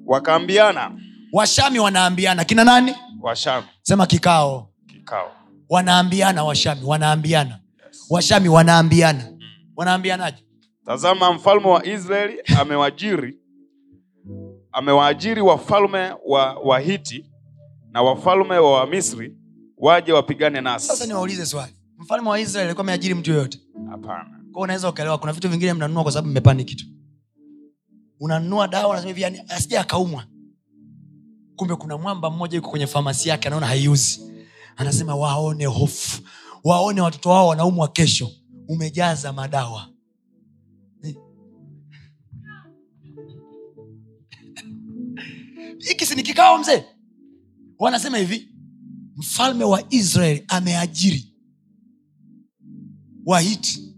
wakaambiana. Washami wanaambiana. Kina nani? Washami. Sema kikao. Kikao. Wanaambiana washami wanaambiana. Washami wanaambiana. Wanaambianaje? Tazama mfalme wa israeli amewajiri amewaajiri wafalme wa wahiti na wafalme wa wamisri waje wapigane sasa nasi niwaulize swali mfalme wa israeli alikuwa ameajiri mtu yoyote? Hapana. Kwao unaweza ukaelewa kuna vitu vingine mnanunua kwa sababu mmepani kitu. Unanunua dawa unasema hivi yani asija akaumwa. Kumbe kuna mwamba mmoja yuko kwenye famasi yake anaona haiuzi. Anasema waone hofu. Waone watoto wao wanaumwa kesho. Umejaza madawa. Hiki si ni kikao mzee? Wanasema hivi mfalme wa israeli ameajiri wahiti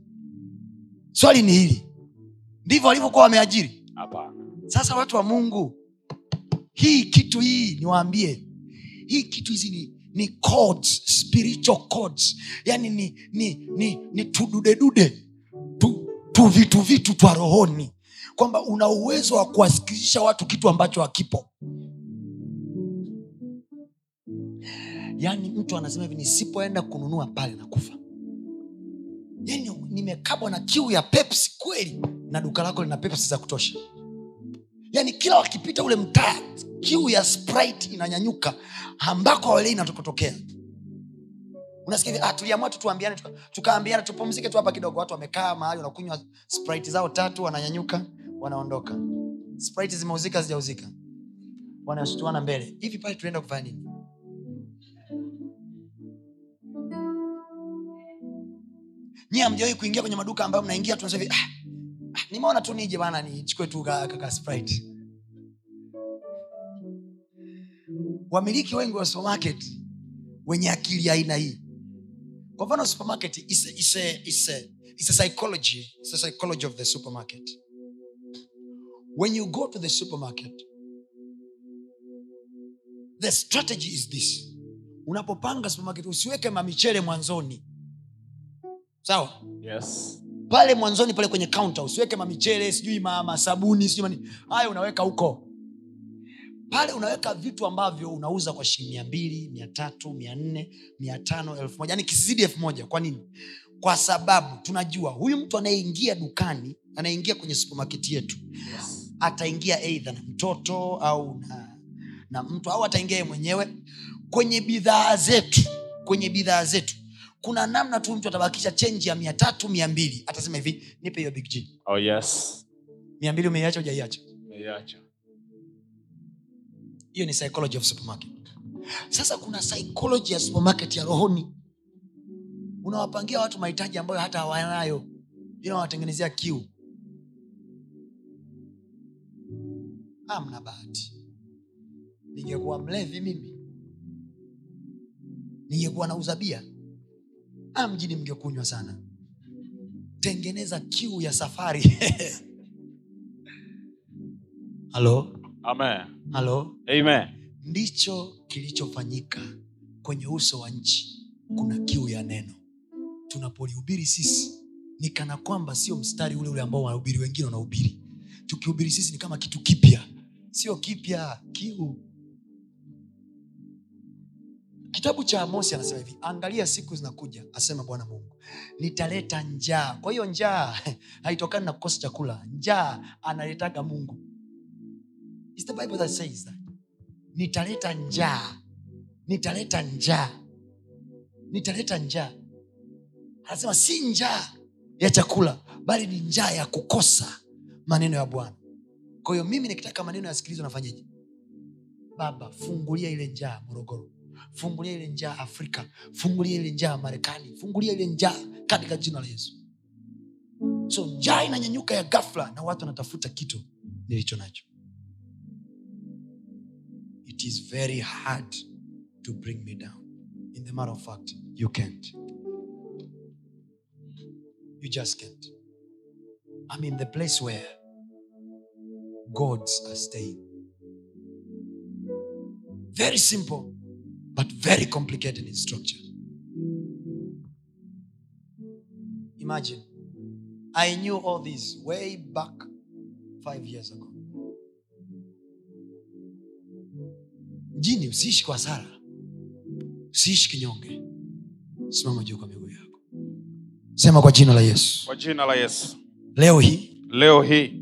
swali ni hili. Ndivyo walivyokuwa wameajiri? Sasa watu wa mungu hii kitu hii niwaambie. Hii kitu hizi ni ni codes, spiritual codes. yani ni ni ni, ni tududedude. Tu, tu vitu vitu twa rohoni. Kwamba una uwezo wa kuwasikizisha watu kitu ambacho hakipo. Yaani mtu anasema hivi nisipoenda kununua pale nakufa yani nimekabwa na kiu ya pepsi kweli na duka lako lina pepsi za kutosha. Yani kila wakipita ule mtaa kiu ya sprite inanyanyuka ambako hawalei inatokotokea unasikia hivi, ah, tu tukaambiana tupumzike tu hapa kidogo. Watu wamekaa mahali wanakunywa sprite zao tatu wananyanyuka wanaondoka. Sprite zimeuzika zijauzika wanashtuana mbele. Hivi pale tunaenda kufanya nini nyie amjawai kuingia kwenye maduka ambayo mnaingia tu ah, ah, nimeona tu nije bana nichukue tu sprite. Wamiliki wengi wa supermarket wenye akili aina hii. Kwa mfano supermarket is a, is a, is a, is a psychology is a psychology of the supermarket. When you go to the supermarket the strategy is this. Unapopanga supermarket usiweke mamichele mwanzoni sawa? Yes. Pale mwanzoni pale kwenye kaunta usiweke mamichele sijui mama masabuni sijui mani hayo unaweka huko. Pale unaweka vitu ambavyo unauza kwa shilingi mia mbili mia tatu mia nne mia tano elfu moja. Yani kizidi elfu moja. Kwa nini? Kwa sababu tunajua huyu mtu anayeingia dukani anaingia kwenye supemaketi yetu ataingia eidha na mtoto au na, na mtu au ataingia ye mwenyewe kwenye bidhaa zetu kwenye bidhaa zetu kuna namna tu mtu atabakisha chenji ya mia tatu mia mbili. Atasema hivi nipe hiyo big G. oh yes. Mia mbili umeiacha ujaiacha hiyo ni psychology of supermarket. Sasa kuna psychology ya supermarket ya rohoni. Unawapangia watu mahitaji ambayo hata hawanayo ila unawatengenezea kiu. Amna bahati. Ningekuwa mlevi mimi ningekuwa nauza bia ah, mjini mngekunywa sana. Tengeneza kiu ya safari. Halo? Amen. halo? Amen. ndicho kilichofanyika kwenye uso wa nchi. Kuna kiu ya neno. Tunapolihubiri sisi ni kana kwamba sio mstari ule ule ambao wanahubiri wengine wanahubiri. Tukihubiri sisi ni kama kitu kipya. Sio kipya kiu kitabu cha amosi anasema hivi angalia siku zinakuja asema bwana mungu nitaleta njaa. Kwa hiyo njaa haitokani na kukosa chakula njaa analetaga mungu. It's the Bible that says that? Nitaleta njaa nitaleta njaa nitaleta njaa. Anasema si njaa ya chakula bali ni njaa ya kukosa maneno ya bwana. Kwa hiyo mimi nikitaka maneno yasikilizwa nafanyeje baba fungulia ile njaa morogoro fungulia ile njaa afrika. Fungulia ile njaa marekani. Fungulia ile njaa katika jina la yesu. So njaa inanyanyuka ya gafla na watu wanatafuta kitu nilicho nacho. It is very hard to bring me down. In the matter of fact you can't. You just can't. I'm in the place where gods are staying. Very simple but very complicated in structure. Imagine i knew all this way back five years ago. Mjini usiishi kwa sara, usiishi kinyonge. Simama juu kwa miguu yako. Sema kwa jina la yesu. Kwa jina la yesu. Leo hii leo hii.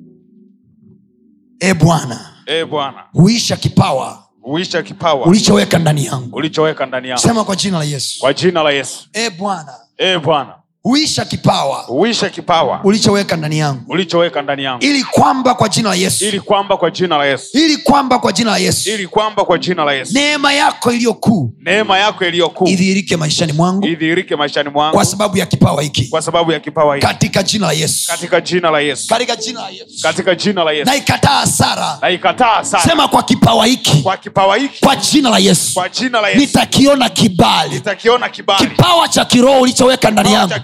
E bwana e bwana. huisha kipawa huisha kipawa. Ulichoweka ndani yangu. Ulichoweka ndani yangu. Sema kwa jina la yesu. Kwa jina la yesu. E bwana. E bwana huisha kipawa huisha kipawa ulichoweka ndani yangu ulichoweka ndani yangu ili kwamba kwa jina la yesu ili kwamba kwa jina la yesu ili kwamba kwa jina la yesu ili kwamba kwa jina la yesu neema yako iliyokuu neema yako iliyokuu idhihirike maishani mwangu idhihirike maishani mwangu kwa sababu ya kipawa hiki kwa sababu ya kipawa hiki katika jina la yesu katika jina la yesu katika jina la yesu katika jina la yesu na ikataa hasara na ikataa sana sema kwa kipawa hiki kwa kipawa hiki kwa jina la yesu kwa jina la yesu nitakiona kibali nitakiona kibali kipawa cha kiroho ulichoweka ndani yangu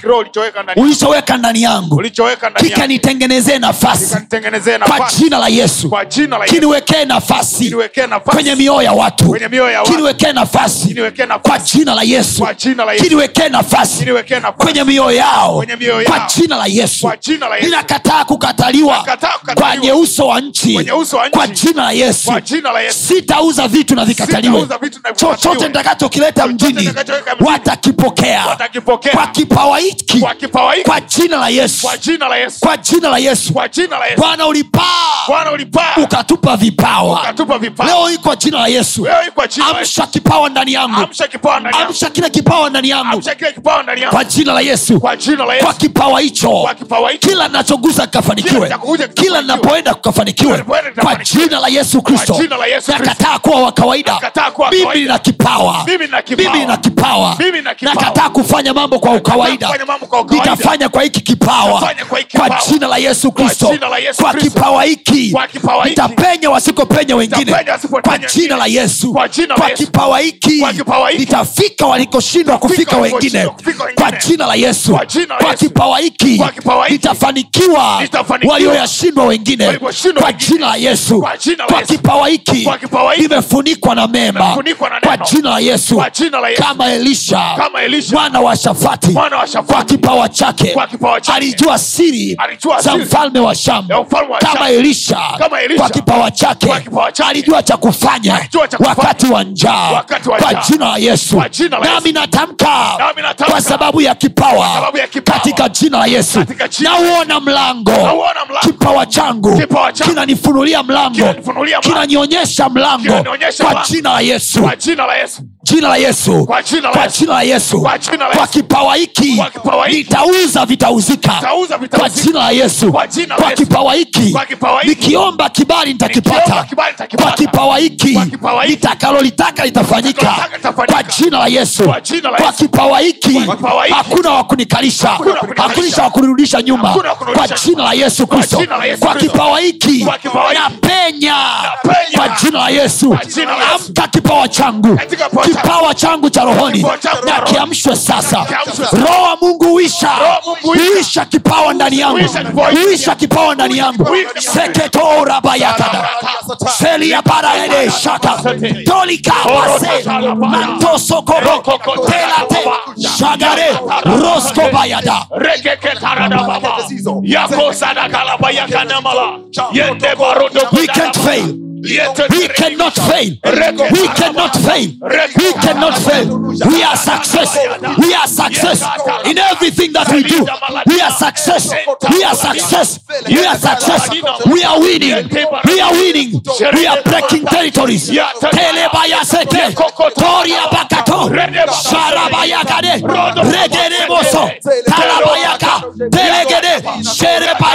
ulichoweka ndani yangu. Kikanitengenezee nafasi. Kwa jina la yesu. Kiniwekee nafasi. Kwenye mioyo ya watu. Kiniwekee nafasi. Kwa jina la yesu. Kiniwekee nafasi. Kwenye mioyo yao. Kwa jina la yesu. Ninakataa kukataliwa. Kwenye uso wa nchi. Kwa jina la yesu. Sitauza vitu na vikataliwe. Chochote nitakachokileta mjini watakipokea. Kwa kipawa hiki hiki kwa jina la yesu kwa jina la yesu bwana ulipaa ukatupa vipawa leo hii kwa jina la yesu amsha kipawa ndani yangu amsha kile kipawa ndani yangu kwa jina la yesu kwa kipawa hicho kila nachoguza kikafanikiwe Kila ninapoenda kukafanikiwe kwa jina la yesu kristo nakataa kuwa wa kawaida mimi na kipawa Mimi nina kipawa. nakataa kufanya mambo kwa ukawaida nitafanya kwa hiki kipawa kwa jina la yesu kristo kwa kipawa hiki nitapenya wasikopenya wengine kwa jina la yesu Kwa kipawa hiki nitafika walikoshindwa kufika wengine kwa jina la yesu Kwa kipawa hiki nitafanikiwa walioyashindwa wengine kwa jina la yesu Kwa kipawa hiki Kwa kipawa hiki. nimefunikwa na mema kwa jina la yesu kama elisha Mwana wa Shafati. Kwa kipawa chake. Alijua siri za mfalme wa shamu. kama elisha kwa kipawa chake. Alijua cha kufanya wakati wa njaa. Kwa jina la yesu. Nami natamka kwa sababu ya kipawa katika jina la yesu. Nauona mlango. Kipawa changu kinanifunulia mlango. Kinanionyesha mlango. Kwa jina la yesu jina la yesu jina la yesu Kwa jina la Yesu. la yesu Kwa kwa kipawa hiki nitauza vitauzika kwa jina la yesu Kwa kipawa hiki nikiomba kibali nitakipata kwa kipawa hiki nitakalolitaka litafanyika kwa jina la yesu Kwa kipawa hiki hakuna wa kunikalisha Hakuna wa kunikalisha. hakuna wa kunirudisha nyuma kwa jina la yesu kristo kwa kipawa hiki napenya kwa jina la yesu amka kipawa changu kipawa changu. Kipawa changu cha rohoni na kiamshwe sasa. Roho mungu uisha uisha. kipawa ndani yangu. Uisha kipawa ndani yangu. seketorabayakada seliabaraedeshaka tolikabase shaka telate shagare. Roskobayada we can't fail we cannot fail. we cannot fail. We cannot fail. We are success. We are success in everything that we do. We are success. We are success. We are success. We are winning. We are winning. We are breaking territories. Telebayaseke toria bakato. Sharabayakade regereboso talabayaka telegede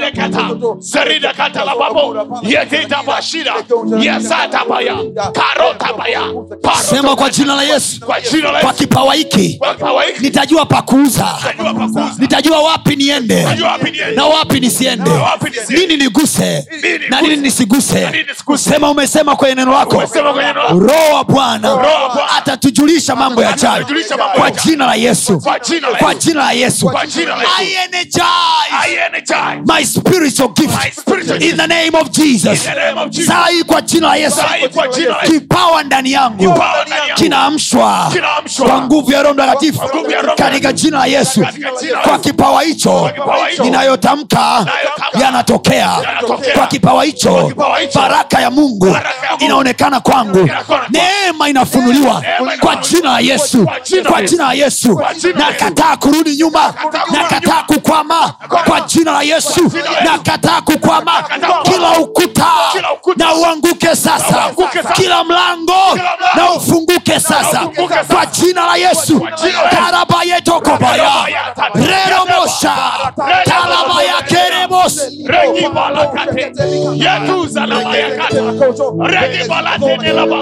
yatabaredekata zeridekatalababo Katalababo, Yetita Bashira, Yesata Baya, Karota la Sema kwa jina la Yesu. kipawa hiki Kwa kipawa hiki, nitajua pakuuza nitajua wapi niende. Najua wapi niende. na wapi nisiende. Nini niguse. Na nini nisiguse. Sema umesema kwenye neno lako. Roho wa bwana atatujulisha mambo Atatujulisha mambo kwa jina la yesu. Kwa jina la Yesu. I energize my spiritual gift My spiritual in the name of jesus. sai kwa jina la yesu. Kipawa ndani yangu. Kinaamshwa. Kwa nguvu ya roho mtakatifu. Katika jina la yesu. Kwa kipawa hicho ninayotamka yanatokea. Kwa kipawa hicho baraka ya mungu inaonekana kwangu. Neema inafunuliwa kwa jina la yesu. Kwa jina la Yesu. nakataa kurudi nyuma. Nakataa kukwama. Kwa jina la yesu Yesu. nakataa kukwama. Kila ukuta na uanguke sasa. Kila mlango na ufunguke sasa. kwa jina la yesu. Karabayetokobaya reromosha talabayakeremos keremos yetuzalabayakata regibalatenelaba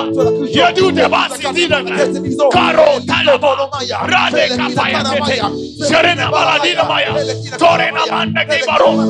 yedudebasididaga karotalaba radekapayatete serenabaladinamaya torenamandegibaro yetitilabasakitiya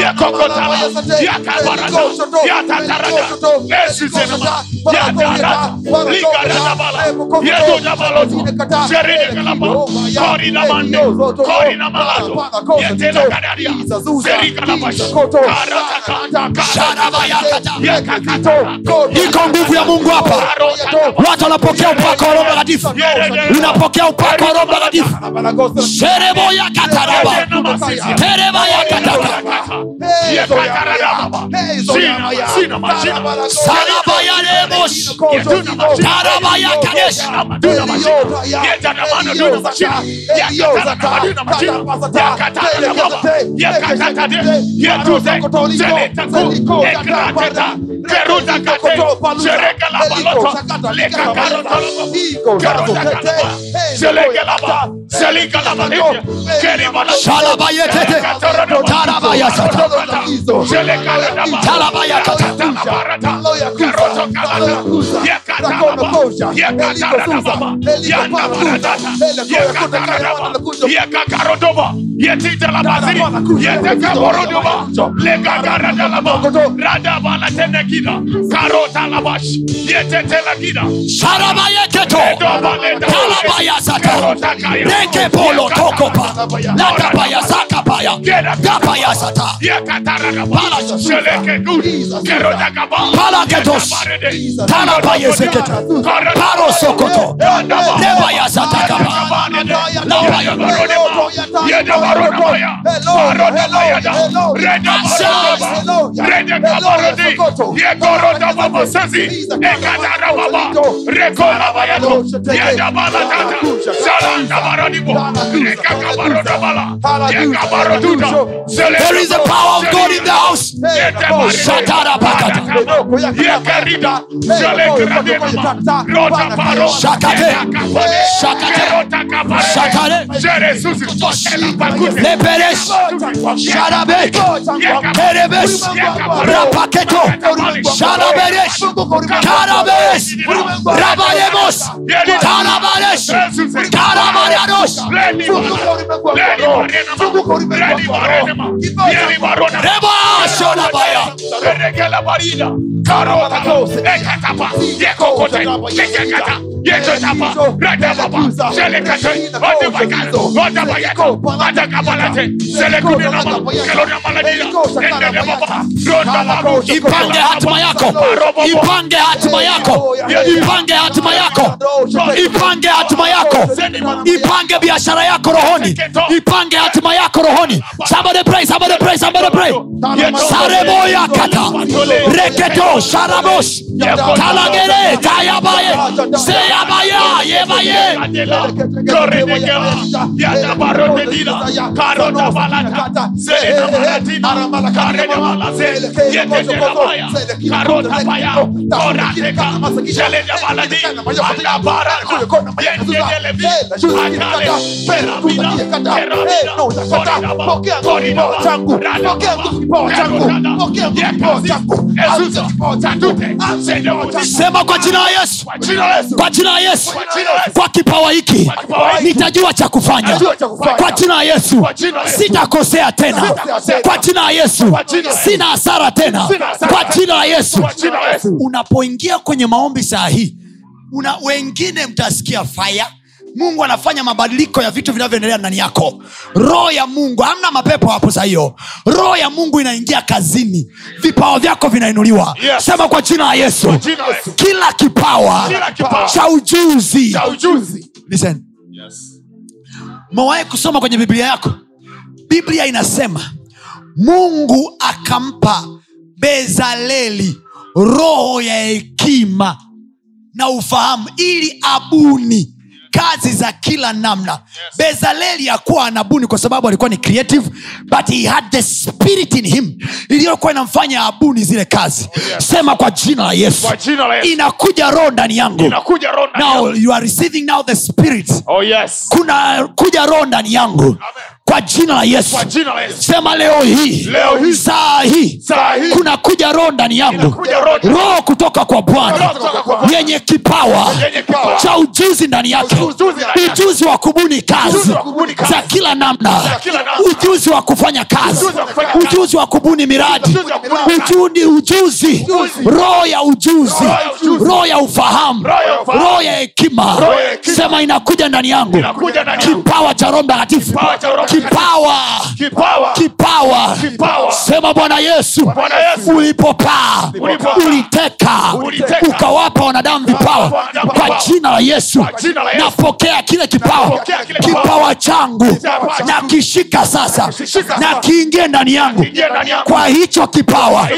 yakokotala yakabarata yatatarada esizenama yatarata ligaradabala iko nguvu ya mungu hapa watu wanapokea upako wa roho mtakatifu unapokea upako wa roho mtakatifu sherebo ya kataraba terema ya kataraba saraba ya lemos taraba ya kadesh Selika la Malibia. Kerima la Shalabayetete. Tarabayasata. Sharabayeketo. Talabayasata. Rekepolo tokopa. Lakabayasakapaya. Gapayasata. Palaketos. Talabayesekete. Parosokoto. Rebayasatakapa. There is a power of God in the house. Shatarabakata. Shakate. Shakate. Leperes. Sharabek. Kerebeş, Rapaketo, Şalabereş, Karabeş, Rabalemos, Karabareş, Karabaranos, Rebaşolabaya, Regelabarina, Karotakos, Ekatapa, Yekokote, Yekata, Yekatapa, Redababa, Selekate, Odebakato, Odebayako, Ipange hatima yako. Ipange hatima yako. Ipange hatima yako. Ipange hatima yako. Ipange biashara yako rohoni. Ipange hatima yako rohoni. Somebody pray, somebody pray, somebody pray. Sareboya kata. Reketo sharabos. Talagere tayabaye. Seyabaya yebaye. Sema kwa jina la Yesu. Kwa jina la Yesu. Kwa kipawa hiki nitajua cha kufanya. Kwa jina la Yesu. Sitakosea tena. Kwa jina la Yesu. Sina hasara tena. Kwa jina la Yesu. Unapoingia kwenye maombi saa hii, una wengine mtasikia faya mungu anafanya mabadiliko ya vitu vinavyoendelea ndani yako. Roho ya mungu hamna mapepo hapo sa hiyo. Roho ya mungu inaingia kazini. Vipawa vyako vinainuliwa. Yes. sema kwa jina la yesu. Kila kipawa Kila kipawa. cha ujuzi. Cha ujuzi. Listen. umewahi kusoma kwenye biblia yako? Biblia inasema mungu akampa bezaleli roho ya hekima na ufahamu ili abuni kazi za kila namna. Yes. bezaleli akuwa anabuni kwa sababu alikuwa ni creative but he had the spirit in him iliyokuwa inamfanya abuni zile kazi. Yes. sema kwa jina la yesu. Inakuja roho ndani yangu. Now you are receiving now the spirit. Oh yes. Kuna kuja roho ndani yangu kwa jina la yesu. Jina la Yesu. Sema leo hii. Leo hii. saa hii. Saa hii. kuna kuja roho ndani yangu. Roho. kutoka kwa bwana. Yenye kipawa. Cha ujuzi ndani yake. Ujuzi wa kubuni kazi. Za kila namna. Ujuzi wa kufanya kazi. Ujuzi wa kubuni miradi. Ujuzi ujuzi. Roho ya ujuzi. Roho ya ufahamu. Roho ya hekima. Sema Inakuja ndani yangu. kipawa cha roho mtakatifu Kipawa. Kipawa. Kipawa. Kipawa. Kipawa. sema bwana yesu Yesu. ulipopaa uliteka Uliteka. ukawapa wanadamu vipawa. kwa jina la yesu napokea kile kipawa. Kipawa. changu na kishika sasa. Na kiingie ndani yangu. Kwa hicho kipawa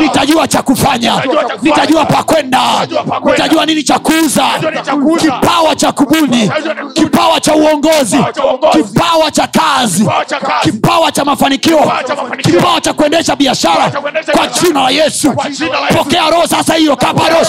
nitajua cha kufanya. Nitajua pa kwenda. Nitajua nini cha kuuza. Kipawa cha kubuni. Kipawa cha uongozi. Kipawa cha kazi kazi. kipawa cha mafanikio Kipawa cha kuendesha biashara Kwa jina la Yesu. pokea roho sasa hiyo kaparos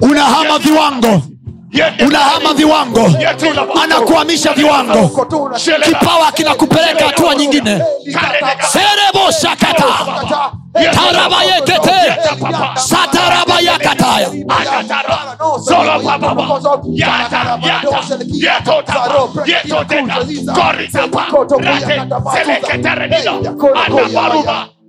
unahama viwango unahama viwango anakuhamisha viwango kipawa kinakupeleka hatua nyingine sereboshakata tarabayekete satarabayakataya Akatara,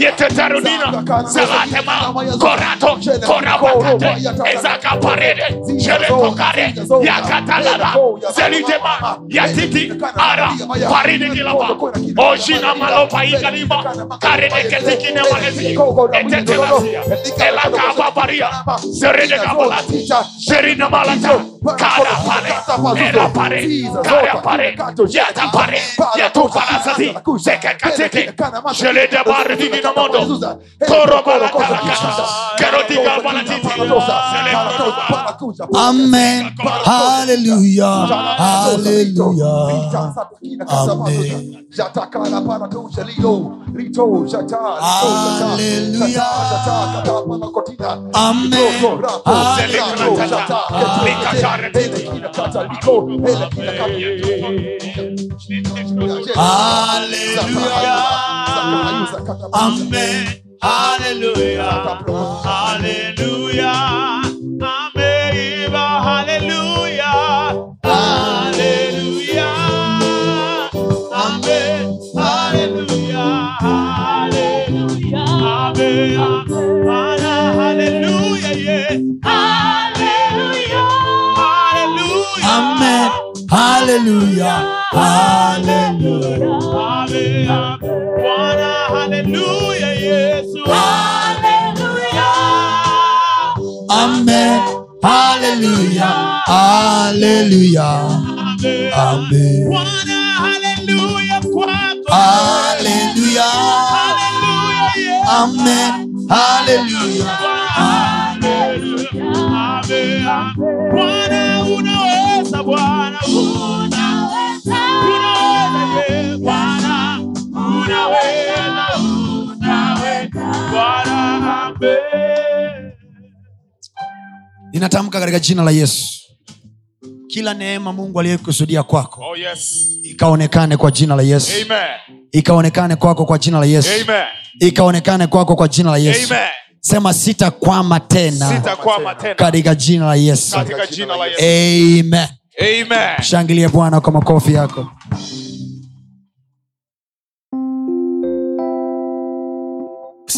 Yetetarudina, Salatema, Korato, Korabakate, ezakaparede Jeletokare, Yakatalala, Zelitema, Yatiti, Ara, paridegilaba Ojina Malopa Igalima, Malezi, Etetelasia, Elaka Paria, Serede Kabalati, Malata, Kara Pare, Era Pare, Kara Pare, Yata Pare, Yatu Parasati, Seke Koromodo, Koromodo, Kerodiga Valentina, amen. haleluya haleluya Amen. Amen. Amen. Hallelujah. Hallelujah. Haleluya. Haleluya. Amen. Bwana, Hallelujah. Yesu. Hallelujah. Amen. Haleluya. Haleluya. Amen. Amen. Bwana, haleluya kwako. Haleluya. Haleluya. Amen. Haleluya. Haleluya. Amen. Bwana unaweza, Bwana ninatamka katika jina la yesu kila neema mungu aliyekusudia kwako Oh, yes. ikaonekane kwa jina la yesu Amen. ikaonekane kwako kwa jina la yesu Amen. ikaonekane kwako kwa jina la yesu Amen. sema sitakwama tena tena katika jina la yesu katika jina la Yesu. amen Amen. shangilie bwana kwa makofi yako